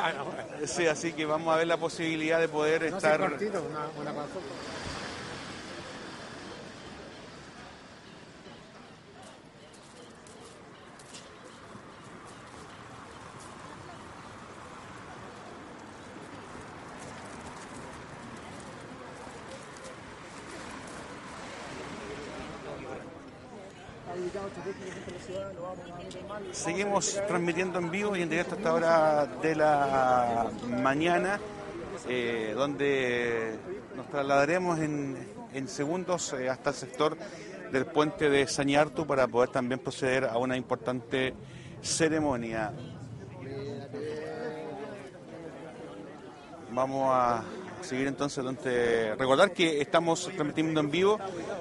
sí, así que vamos a ver la posibilidad de poder No estar... sé, cortito, una, una Seguimos transmitiendo en vivo y en directo hasta hora de la mañana, eh, donde nos trasladaremos en, en segundos eh, hasta el sector del puente de Sañartu para poder también proceder a una importante ceremonia. Vamos a seguir entonces donde recordar que estamos transmitiendo en vivo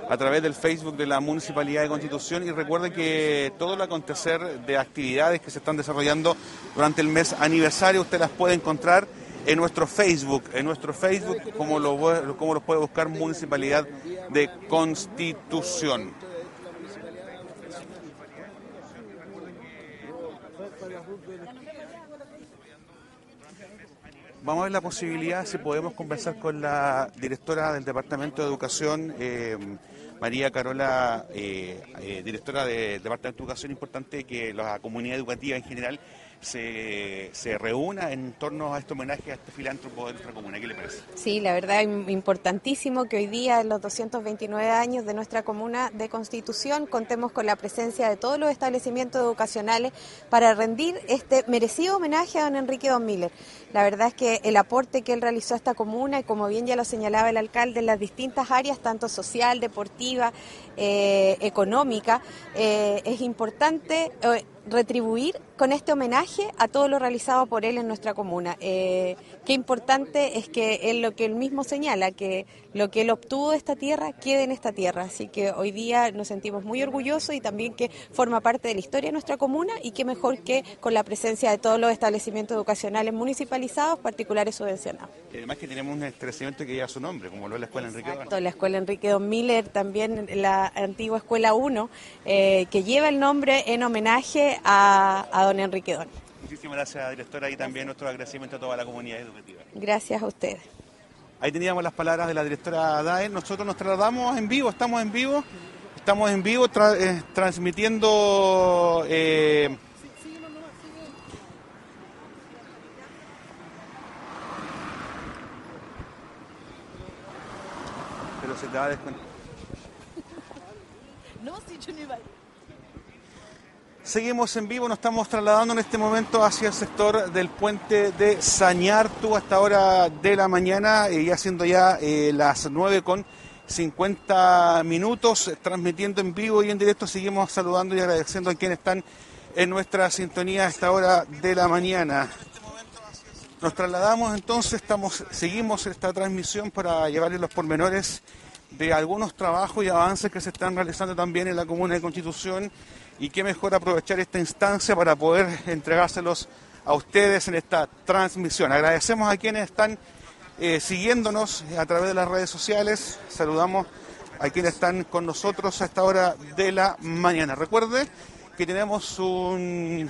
a través del Facebook de la Municipalidad de Constitución y recuerden que todo el acontecer de actividades que se están desarrollando durante el mes aniversario usted las puede encontrar en nuestro Facebook, en nuestro Facebook como lo, como lo puede buscar Municipalidad de Constitución. Vamos a ver la posibilidad si podemos conversar con la directora del Departamento de Educación, eh, María Carola, eh, eh, directora del Departamento de Educación. Importante que la comunidad educativa en general se, se reúna en torno a este homenaje a este filántropo de nuestra comuna. ¿Qué le parece? Sí, la verdad importantísimo que hoy día, en los 229 años de nuestra comuna de Constitución, contemos con la presencia de todos los establecimientos educacionales para rendir este merecido homenaje a don Enrique Don Miller. La verdad es que el aporte que él realizó a esta comuna, y como bien ya lo señalaba el alcalde, en las distintas áreas, tanto social, deportiva, eh, económica, eh, es importante eh, retribuir con este homenaje a todo lo realizado por él en nuestra comuna. Eh, qué importante es que él lo que él mismo señala, que lo que él obtuvo de esta tierra quede en esta tierra. Así que hoy día nos sentimos muy orgullosos y también que forma parte de la historia de nuestra comuna y qué mejor que con la presencia de todos los establecimientos educacionales municipalizados, particulares subvencionados. Y además que tenemos un establecimiento que lleva su nombre, como lo es la Escuela Enrique Don. Exacto, la Escuela Enrique Don Miller, también la antigua Escuela 1, eh, que lleva el nombre en homenaje a, a don Enrique Don. Muchísimas gracias, directora, y también nuestro agradecimiento a toda la comunidad educativa. Gracias a ustedes. Ahí teníamos las palabras de la directora Dae. Nosotros nos trasladamos en vivo, estamos en vivo, estamos en vivo tra- eh, transmitiendo. eh, Pero se te va a desconectar. No, si yo no iba a ir. Seguimos en vivo, nos estamos trasladando en este momento hacia el sector del puente de Sañartu hasta hora de la mañana, eh, ya siendo ya eh, las 9 con 50 minutos, transmitiendo en vivo y en directo. Seguimos saludando y agradeciendo a quienes están en nuestra sintonía a esta hora de la mañana. Nos trasladamos entonces, estamos, seguimos esta transmisión para llevarles los pormenores de algunos trabajos y avances que se están realizando también en la Comuna de Constitución y qué mejor aprovechar esta instancia para poder entregárselos a ustedes en esta transmisión. Agradecemos a quienes están eh, siguiéndonos a través de las redes sociales. Saludamos a quienes están con nosotros a esta hora de la mañana. Recuerde que tenemos un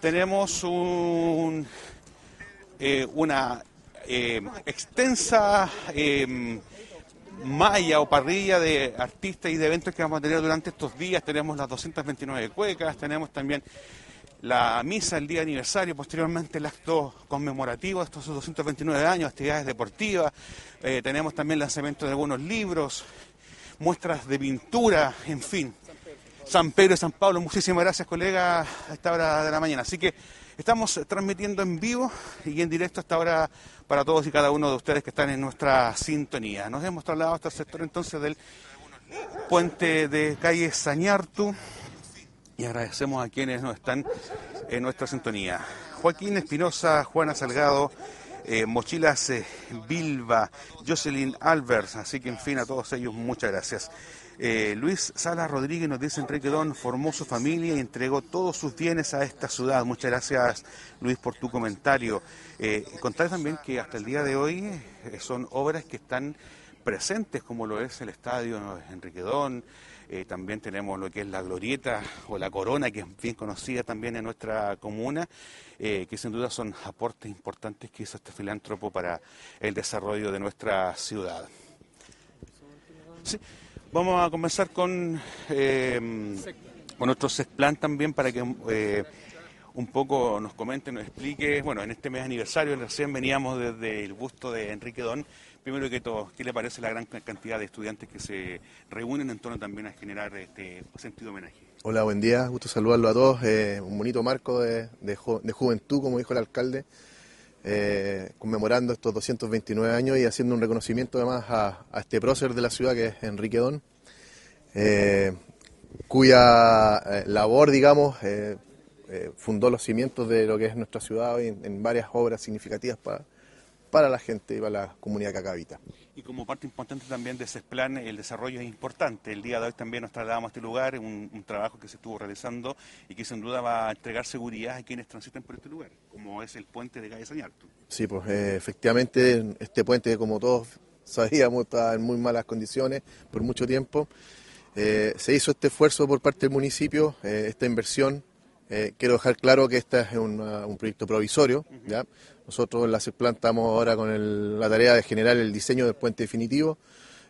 tenemos un eh, una eh, extensa malla o parrilla de artistas y de eventos que vamos a tener durante estos días. Tenemos las 229 cuecas, tenemos también la misa el día aniversario, posteriormente el acto conmemorativo de estos 229 años, actividades deportivas, eh, tenemos también lanzamiento de algunos libros, muestras de pintura, en fin. San Pedro y San Pablo, muchísimas gracias colega a esta hora de la mañana. Así que estamos transmitiendo en vivo y en directo a esta hora para todos y cada uno de ustedes que están en nuestra sintonía. Nos hemos trasladado hasta el sector entonces del puente de calle Sañartu y agradecemos a quienes nos están en nuestra sintonía. Joaquín Espinosa, Juana Salgado, eh, Mochilas eh, Bilba, Jocelyn Albers, así que en fin a todos ellos muchas gracias. Eh, Luis Sala Rodríguez nos dice Enrique Don formó su familia y entregó todos sus bienes a esta ciudad. Muchas gracias Luis por tu comentario. contar también que hasta el día de hoy son obras que están presentes como lo es el estadio Enrique Don, eh, también tenemos lo que es la glorieta o la corona, que es bien conocida también en nuestra comuna, eh, que sin duda son aportes importantes que hizo este filántropo para el desarrollo de nuestra ciudad. Vamos a comenzar con, eh, con nuestro SECPLAN también para que un poco nos comente, nos explique. Bueno, en este mes aniversario recién veníamos desde el busto de Enrique Don Primero que todo, ¿qué le parece la gran cantidad de estudiantes que se reúnen en torno también a generar este sentido homenaje? Hola, buen día, gusto saludarlo a todos. Eh, un bonito marco de, juventud, como dijo el alcalde, eh, conmemorando estos 229 años y haciendo un reconocimiento además a, este prócer de la ciudad que es Enrique Don, eh, cuya labor, digamos, fundó los cimientos de lo que es nuestra ciudad en, en varias obras significativas para para la gente y para la comunidad que acá habita. Y como parte importante también de ese plan, el desarrollo es importante. El día de hoy también nos trasladamos a este lugar, un, trabajo que se estuvo realizando y que sin duda va a entregar seguridad a quienes transiten por este lugar, como es el puente de Calle Sañarto. Sí, pues eh, efectivamente este puente, como todos sabíamos, está en muy malas condiciones por mucho tiempo. Eh, se hizo este esfuerzo por parte del municipio, eh, esta inversión. Quiero dejar claro que este es un proyecto provisorio, ¿ya? Nosotros en la CEPLAN estamos ahora con la tarea de generar el diseño del puente definitivo.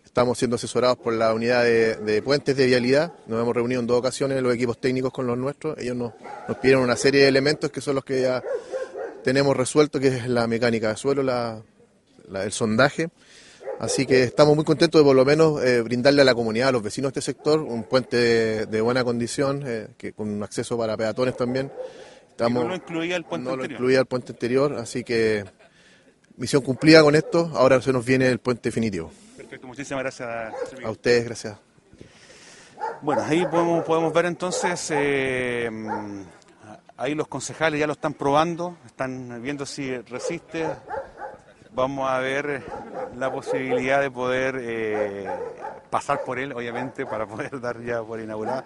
Estamos siendo asesorados por la unidad de, puentes de vialidad. Nos hemos reunido en dos ocasiones los equipos técnicos con los nuestros. Ellos nos, pidieron una serie de elementos que son los que ya tenemos resuelto, que es la mecánica de suelo, el sondaje. Así que estamos muy contentos de por lo menos eh, brindarle a la comunidad, a los vecinos de este sector, un puente de, buena condición, eh, que, con acceso para peatones también no lo incluía el puente anterior. lo incluía el puente anterior, así que misión cumplida con esto, ahora se nos viene el puente definitivo. Perfecto, muchísimas gracias. A ustedes, gracias. Bueno, ahí podemos, podemos ver entonces, eh, ahí los concejales ya lo están probando, están viendo si resiste. Vamos a ver la posibilidad de poder eh, pasar por él, obviamente, para poder dar ya por inaugurada.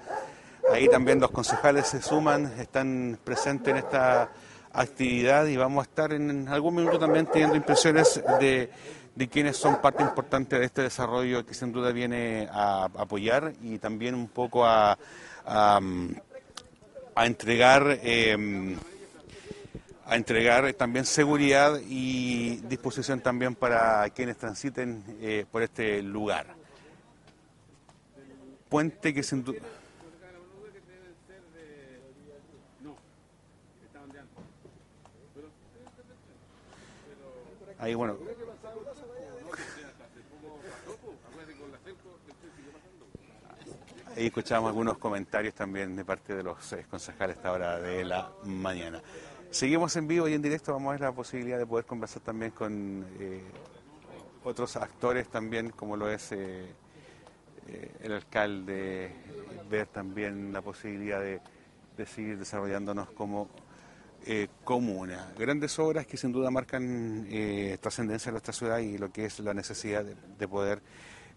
Ahí también los concejales se suman, están presentes en esta actividad y vamos a estar en algún minuto también teniendo impresiones de, quienes son parte importante de este desarrollo que sin duda viene a apoyar y también un poco a, a, entregar em, a entregar también seguridad y disposición también para quienes transiten eh, por este lugar. Puente que sin duda Ahí, bueno. Ahí escuchamos algunos comentarios también de parte de los eh, concejales a esta hora de la mañana. Seguimos en vivo y en directo, vamos a ver la posibilidad de poder conversar también con, eh, otros actores también, como lo es eh, eh, el alcalde, ver también la posibilidad de, seguir desarrollándonos como comuna. Grandes obras que sin duda marcan trascendencia en nuestra ciudad y lo que es la necesidad de, de poder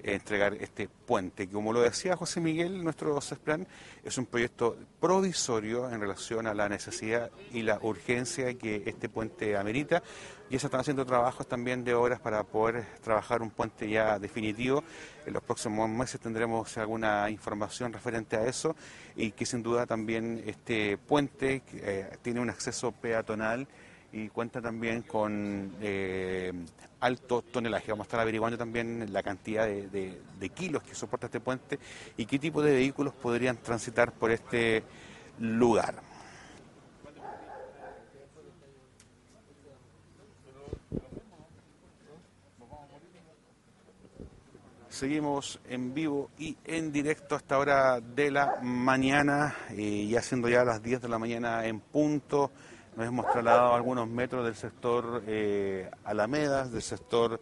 entregar este puente, que como lo decía José Miguel, nuestro CESPLAN es un proyecto provisorio en relación a la necesidad y la urgencia que este puente amerita y se están haciendo trabajos también de obras para poder trabajar un puente ya definitivo. En los próximos meses tendremos alguna información referente a eso y que sin duda también este puente eh, tiene un acceso peatonal y cuenta también con eh, alto tonelaje. Vamos a estar averiguando también la cantidad de, kilos que soporta este puente y qué tipo de vehículos podrían transitar por este lugar. Seguimos en vivo y en directo hasta hora de la mañana, eh, ya siendo ya las 10 de la mañana en punto. Nos hemos trasladado algunos metros del sector eh, Alamedas, del sector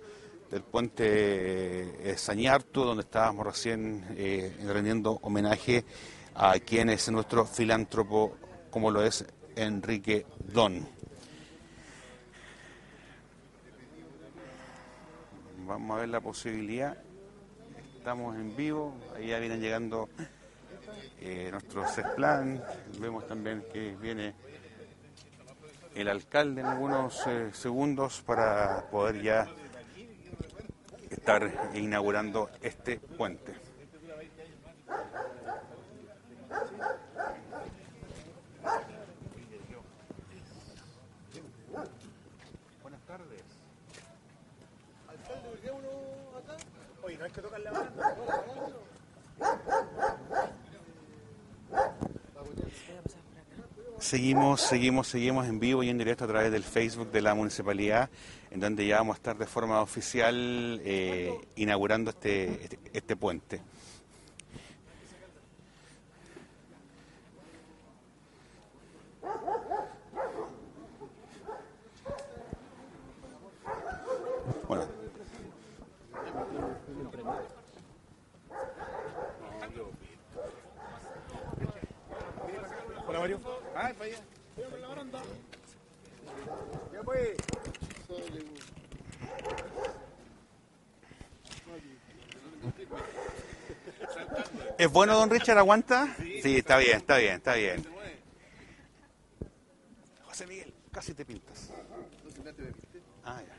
del puente eh, Sañarto, donde estábamos recién eh, rendiendo homenaje a quien es nuestro filántropo, como lo es Enrique Don. Vamos a ver la posibilidad. Estamos en vivo, ahí ya vienen llegando eh, nuestro CESPLAN, vemos también que viene el alcalde en algunos eh, segundos para poder ya estar inaugurando este puente. Buenas tardes. Alcalde, ¿por qué uno acá? Oye, no hay que tocar la banda. Seguimos, seguimos, seguimos en vivo y en directo a través del Facebook de la municipalidad, en donde ya vamos a estar de forma oficial eh, inaugurando este, este, este puente. Bueno, Hola Mario. Ya. ¿Es bueno, don Richard? ¿Aguanta? Sí, está bien, está bien, está bien. José Miguel, casi te pintas. Ah, ya.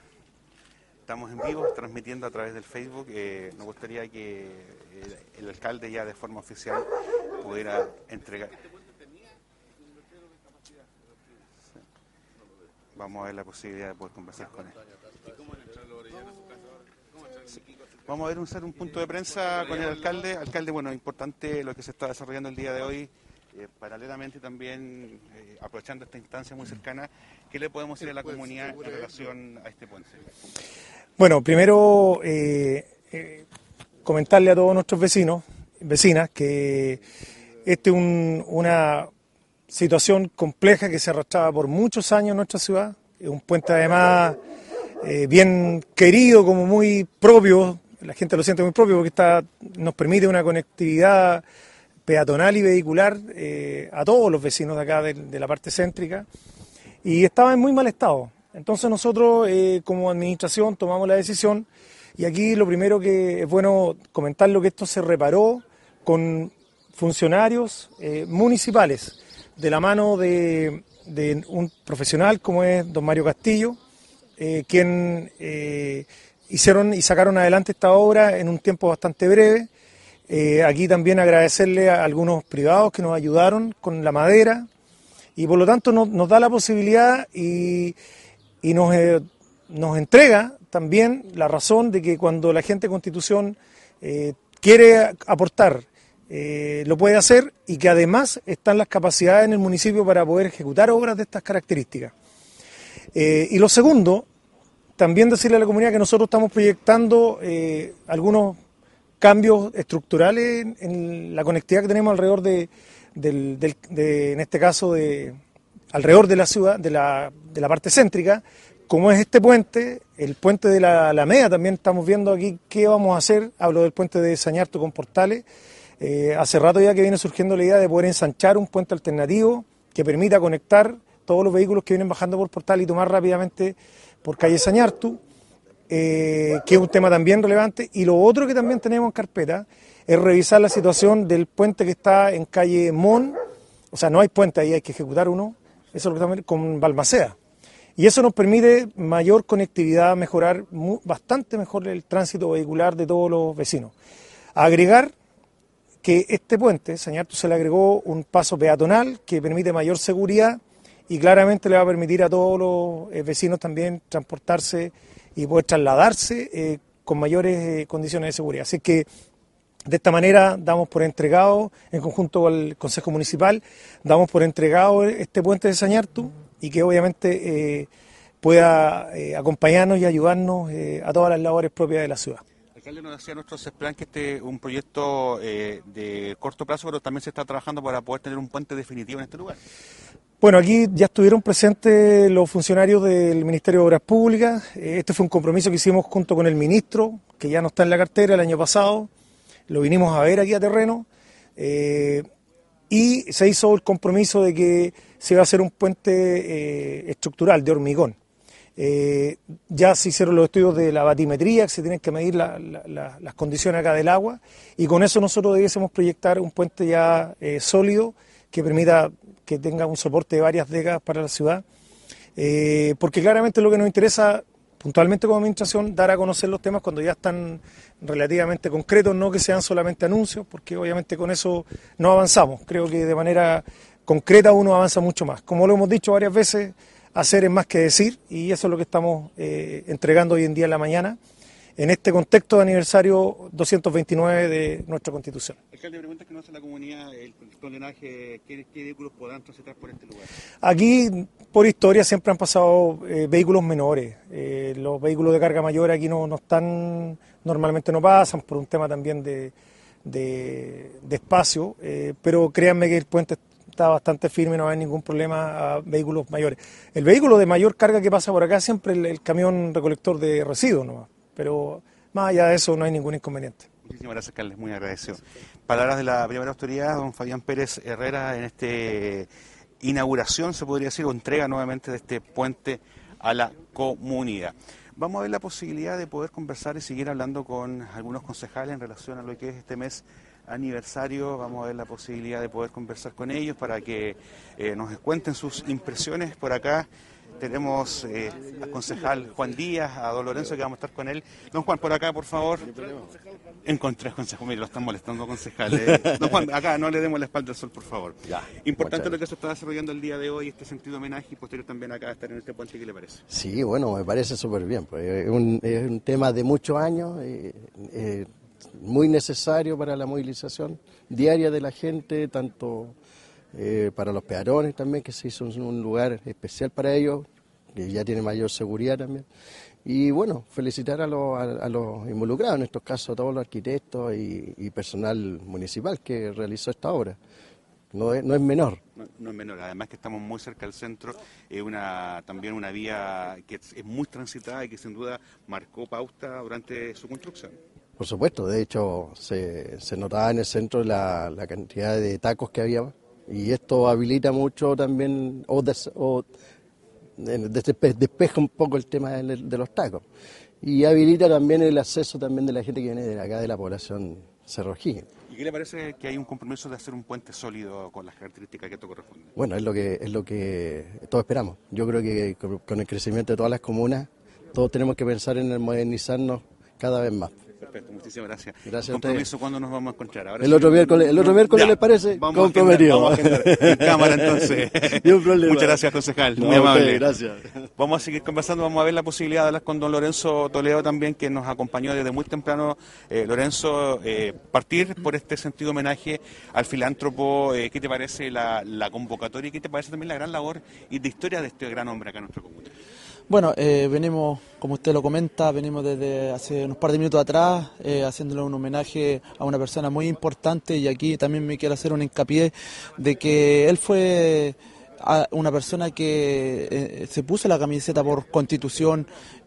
Estamos en vivo, transmitiendo a través del Facebook. Eh, nos gustaría que el, el alcalde ya de forma oficial pudiera entregar. Vamos a ver la posibilidad de poder conversar con él. Vamos a ver un, punto de prensa con el alcalde. Alcalde, bueno, importante lo que se está desarrollando el día de hoy. Eh, paralelamente también, eh, aprovechando esta instancia muy cercana, ¿qué le podemos decir a la comunidad en relación a este puente? Bueno, primero eh, comentarle a todos nuestros vecinos, vecinas, que este es un, una situación compleja que se arrastraba por muchos años en nuestra ciudad. Un puente además eh, bien querido, como muy propio, la gente lo siente muy propio porque está, nos permite una conectividad peatonal y vehicular eh, a todos los vecinos de acá de, la parte céntrica y estaba en muy mal estado. Entonces nosotros eh, como administración tomamos la decisión y aquí lo primero que es bueno comentar lo que esto se reparó con funcionarios municipales de la mano de, un profesional como es don Mario Castillo, eh, quien hicieron y sacaron adelante esta obra en un tiempo bastante breve. Eh, aquí también agradecerle a algunos privados que nos ayudaron con la madera y por lo tanto nos, da la posibilidad y, y nos, eh, nos, entrega también la razón de que cuando la gente de Constitución eh, quiere aportar, eh, lo puede hacer y que además están las capacidades en el municipio para poder ejecutar obras de estas características. Eh, y lo segundo, también decirle a la comunidad que nosotros estamos proyectando algunos cambios estructurales en, la conectividad que tenemos alrededor de, de en este caso, de, alrededor de la ciudad, de la, de la parte céntrica, como es este puente, el puente de la Alameda, también estamos viendo aquí qué vamos a hacer. Hablo del puente de Sañarto con Portales. Eh, hace rato ya que viene surgiendo la idea de poder ensanchar un puente alternativo que permita conectar todos los vehículos que vienen bajando por Portal y tomar rápidamente por calle Sañartu, eh, que es un tema también relevante. Y lo otro que también tenemos en carpeta es revisar la situación del puente que está en calle Mon, o sea, no hay puente ahí, hay que ejecutar uno, eso es lo que estamos con Balmaceda. Y eso nos permite mayor conectividad, mejorar bastante mejor el tránsito vehicular de todos los vecinos. Agregar que este puente, Sañartu se le agregó un paso peatonal que permite mayor seguridad y claramente le va a permitir a todos los eh, vecinos también transportarse y poder trasladarse eh, con mayores eh, condiciones de seguridad. Así que de esta manera damos por entregado, en conjunto con el Consejo Municipal, damos por entregado este puente de Sañartu y que obviamente pueda acompañarnos y ayudarnos a todas las labores propias de la ciudad. Alcalde, nos decía nuestro CESPLAN que este es un proyecto de corto plazo, pero también se está trabajando para poder tener un puente definitivo en este lugar. Bueno, aquí ya estuvieron presentes los funcionarios del Ministerio de Obras Públicas. Este fue un compromiso que hicimos junto con el ministro, que ya no está en la cartera el año pasado lo vinimos a ver aquí a terreno, eh, y se hizo el compromiso de que se iba a hacer un puente eh, estructural de hormigón. Eh, ya se hicieron los estudios de la batimetría, que se tienen que medir las condiciones acá del agua, y con eso nosotros debiésemos proyectar un puente ya sólido que permita que tenga un soporte de varias décadas para la ciudad, porque claramente lo que nos interesa puntualmente como administración dar a conocer los temas cuando ya están relativamente concretos, no que sean solamente anuncios, porque obviamente con eso no avanzamos. Creo que de manera concreta uno avanza mucho más. Como lo hemos dicho varias veces, hacer es más que decir y eso es lo que estamos eh, entregando hoy en día en la mañana en este contexto de aniversario 229 de nuestra Constitución. Alcalde, pregunta que no hace la comunidad el condenaje, ¿qué, vehículos podrán transitar por este lugar? Aquí, por historia, siempre han pasado eh, vehículos menores. Eh, los vehículos de carga mayor aquí no, no están, normalmente no pasan por un tema también de, de, espacio, eh, pero créanme que el puente está bastante firme, no hay ningún problema a vehículos mayores. El vehículo de mayor carga que pasa por acá siempre el, el camión recolector de residuos nomás pero más allá de eso no hay ningún inconveniente. Muchísimas gracias, Carles, muy agradecido. Palabras de la primera autoridad, don Fabián Pérez Herrera, en esta inauguración, se podría decir, o entrega nuevamente de este puente a la comunidad. Vamos a ver la posibilidad de poder conversar y seguir hablando con algunos concejales en relación a lo que es este mes aniversario. Vamos a ver la posibilidad de poder conversar con ellos para que eh, nos cuenten sus impresiones por acá tenemos eh, al concejal Juan Díaz, a Don Lorenzo, que vamos a estar con él. Don Juan, por acá, por favor. Encontré al concejal, mire, lo están molestando concejales. Don Juan, acá, no le demos la espalda al sol, por favor. Ya, Importante lo que se está desarrollando el día de hoy, este sentido de homenaje y posterior también acá estar en este puente, ¿qué le parece? Sí, bueno, me parece súper bien. Pues, es, un, tema de muchos años, eh, eh, muy necesario para la movilización diaria de la gente, tanto eh, para los peatones también, que se hizo un lugar especial para ellos, que ya tiene mayor seguridad también. Y bueno, felicitar a los, a, los involucrados, en estos casos a todos los arquitectos y, personal municipal que realizó esta obra. No es, no es menor. No, es menor, además que estamos muy cerca del centro, es una, también una vía que es muy transitada y que sin duda marcó pauta durante su construcción. Por supuesto, de hecho se, se notaba en el centro la, la cantidad de tacos que había y esto habilita mucho también o, despeja un poco el tema de, los tacos y habilita también el acceso también de la gente que viene de acá de la población cerrojín. ¿Y qué le parece que hay un compromiso de hacer un puente sólido con las características que esto corresponde? Bueno, es lo que es lo que todos esperamos. Yo creo que con el crecimiento de todas las comunas, todos tenemos que pensar en el modernizarnos cada vez más. Perfecto, muchísimas gracias. Gracias compromiso cuándo nos vamos a encontrar. Ahora el, otro miércoles, el otro miércoles, ¿les parece? Vamos comprometido. vamos a en cámara entonces. Muchas gracias, concejal. muy amable. gracias. Vamos a seguir conversando, vamos a ver la posibilidad de hablar con don Lorenzo Toledo también, que nos acompañó desde muy temprano. Eh, Lorenzo, eh, partir por este sentido homenaje al filántropo, eh, ¿qué te parece la, la convocatoria y qué te parece también la gran labor y de historia de este gran hombre acá en nuestra comunidad? Bueno, eh, venimos, como usted lo comenta, venimos desde hace unos par de minutos atrás eh, haciéndole un homenaje a una persona muy importante y aquí también me quiero hacer un hincapié de que él fue una persona que eh, se puso la camiseta por constitución,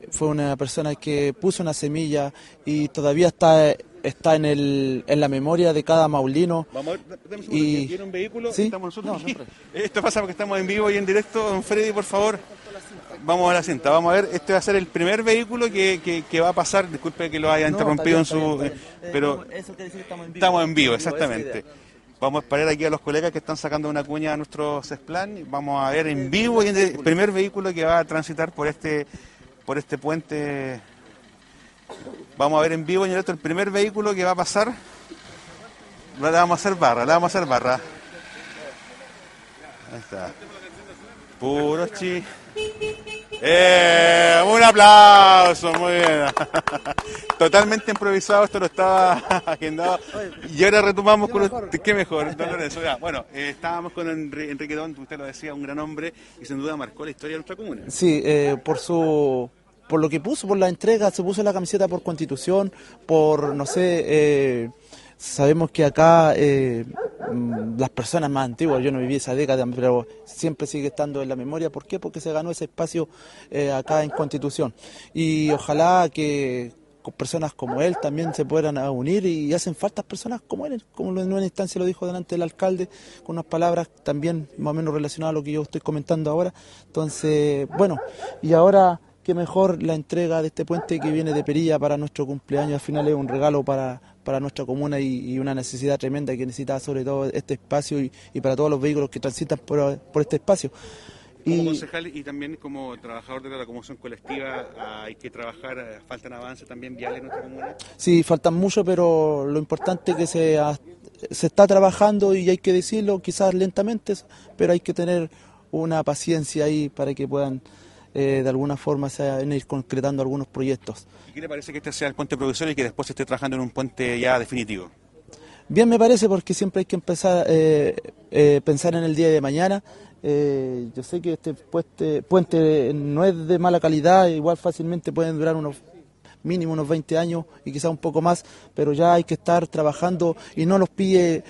fue una persona que puso una semilla y todavía está está en, el, en la memoria de cada maulino. Vamos a ver, dame un segundo, Y- ¿Tiene un vehículo? ¿Sí? Estamos nosotros. Esto pasa porque estamos en vivo y en directo. Don Freddy, por favor. Vamos a la cinta, vamos a ver, este va a ser el primer vehículo que, que- que va a pasar, disculpe que lo haya No, interrumpido está bien, en su... está bien, está bien. pero Eh, eso quiere decir que estamos en vivo. estamos en vivo, la exactamente. Vamos a esperar aquí a los colegas que están sacando una cuña a nuestro CESPLAN. Vamos a ver en vivo y en el primer vehículo que va a transitar por este por este puente. Vamos a ver en vivo y en directo el primer vehículo que va a pasar. Le vamos a hacer barra, le vamos a hacer barra. Ahí está. Puro chi. ¡Eh! Un aplauso, muy bien. Totalmente improvisado, esto no estaba agendado. Y ahora retomamos con usted. ¿Qué mejor, don Lorenzo? Ya, Bueno, eh, estábamos con Enri- Enrique Don, usted lo decía, un gran hombre y sin duda marcó la historia de nuestra comuna. Sí, eh, por su por lo que puso, por la entrega, se puso la camiseta por constitución, por, no sé, eh, sabemos que acá eh, mm, las personas más antiguas, yo no viví esa década, pero siempre sigue estando en la memoria. ¿Por qué? Porque se ganó ese espacio eh, acá en constitución. Y ojalá que personas como él también se puedan unir y hacen falta personas como él, como en una instancia lo dijo delante del alcalde, con unas palabras también más o menos relacionadas a lo que yo estoy comentando ahora. Entonces, bueno, y ahora qué mejor la entrega de este puente que viene de Perilla para nuestro cumpleaños, al final es un regalo para, para nuestra comuna y, y una necesidad tremenda que necesita sobre todo este espacio y, y para todos los vehículos que transitan por, por este espacio. Como Y- concejal y también como trabajador de la locomoción colectiva, hay que trabajar, faltan avances también viales en nuestra comuna. Sí, faltan mucho, pero lo importante es que se, se está trabajando y hay que decirlo, quizás lentamente, pero hay que tener una paciencia ahí para que puedan eh, de alguna forma se van a ir concretando algunos proyectos. ¿Y qué le parece que este sea el puente provisorio y que después se esté trabajando en un puente ya definitivo? Bien me parece porque siempre hay que empezar eh, eh, pensar en el día de mañana. Eh, yo sé que este puente, puente no es de mala calidad, igual fácilmente pueden durar unos mínimo unos 20 años y quizás un poco más, pero ya hay que estar trabajando y no los pille,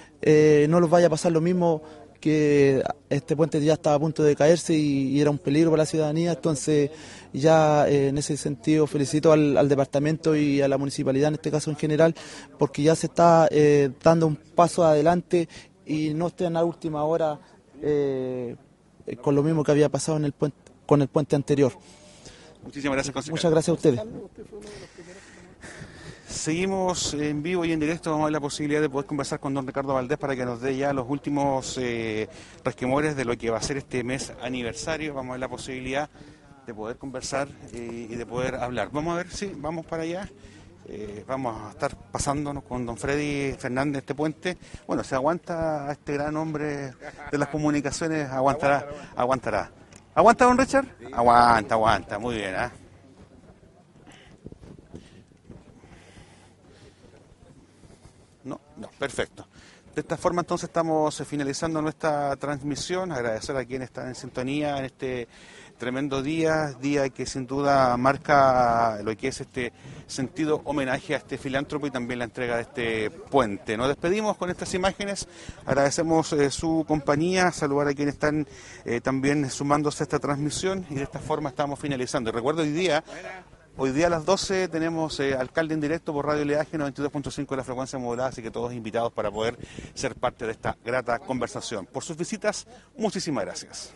no los vaya a pasar lo mismo que este puente ya estaba a punto de caerse y, y era un peligro para la ciudadanía, entonces ya eh, en ese sentido felicito al, al departamento y a la municipalidad en este caso en general, porque ya se está eh, dando un paso adelante y no esté en la última hora eh, con lo mismo que había pasado en el puente, con el puente anterior. Muchísimas gracias, concejal. Muchas gracias a ustedes. Seguimos en vivo y en directo. Vamos a ver la posibilidad de poder conversar con don Ricardo Valdés para que nos dé ya los últimos eh, resquemores de lo que va a ser este mes aniversario. Vamos a ver la posibilidad de poder conversar eh, y de poder hablar. Vamos a ver, sí, vamos para allá. Eh, vamos a estar pasándonos con don Freddy Fernández este puente. Bueno, si aguanta a este gran hombre de las comunicaciones, aguantará. Aguantará. ¿Aguanta, don Richard? Aguanta, aguanta. Muy bien, ¿ah? No, perfecto. De esta forma entonces estamos eh, finalizando nuestra transmisión. Agradecer a quienes están en sintonía en este tremendo día, día que sin duda marca lo que es este sentido homenaje a este filántropo y también la entrega de este puente. Nos despedimos con estas imágenes, agradecemos eh, su compañía, saludar a quienes están eh, también sumándose a esta transmisión y de esta forma estamos finalizando. Recuerdo hoy día Hoy día a las 12 tenemos eh, alcalde en directo por Radio Leaje 92.5 de la frecuencia modulada, así que todos invitados para poder ser parte de esta grata conversación. Por sus visitas, muchísimas gracias.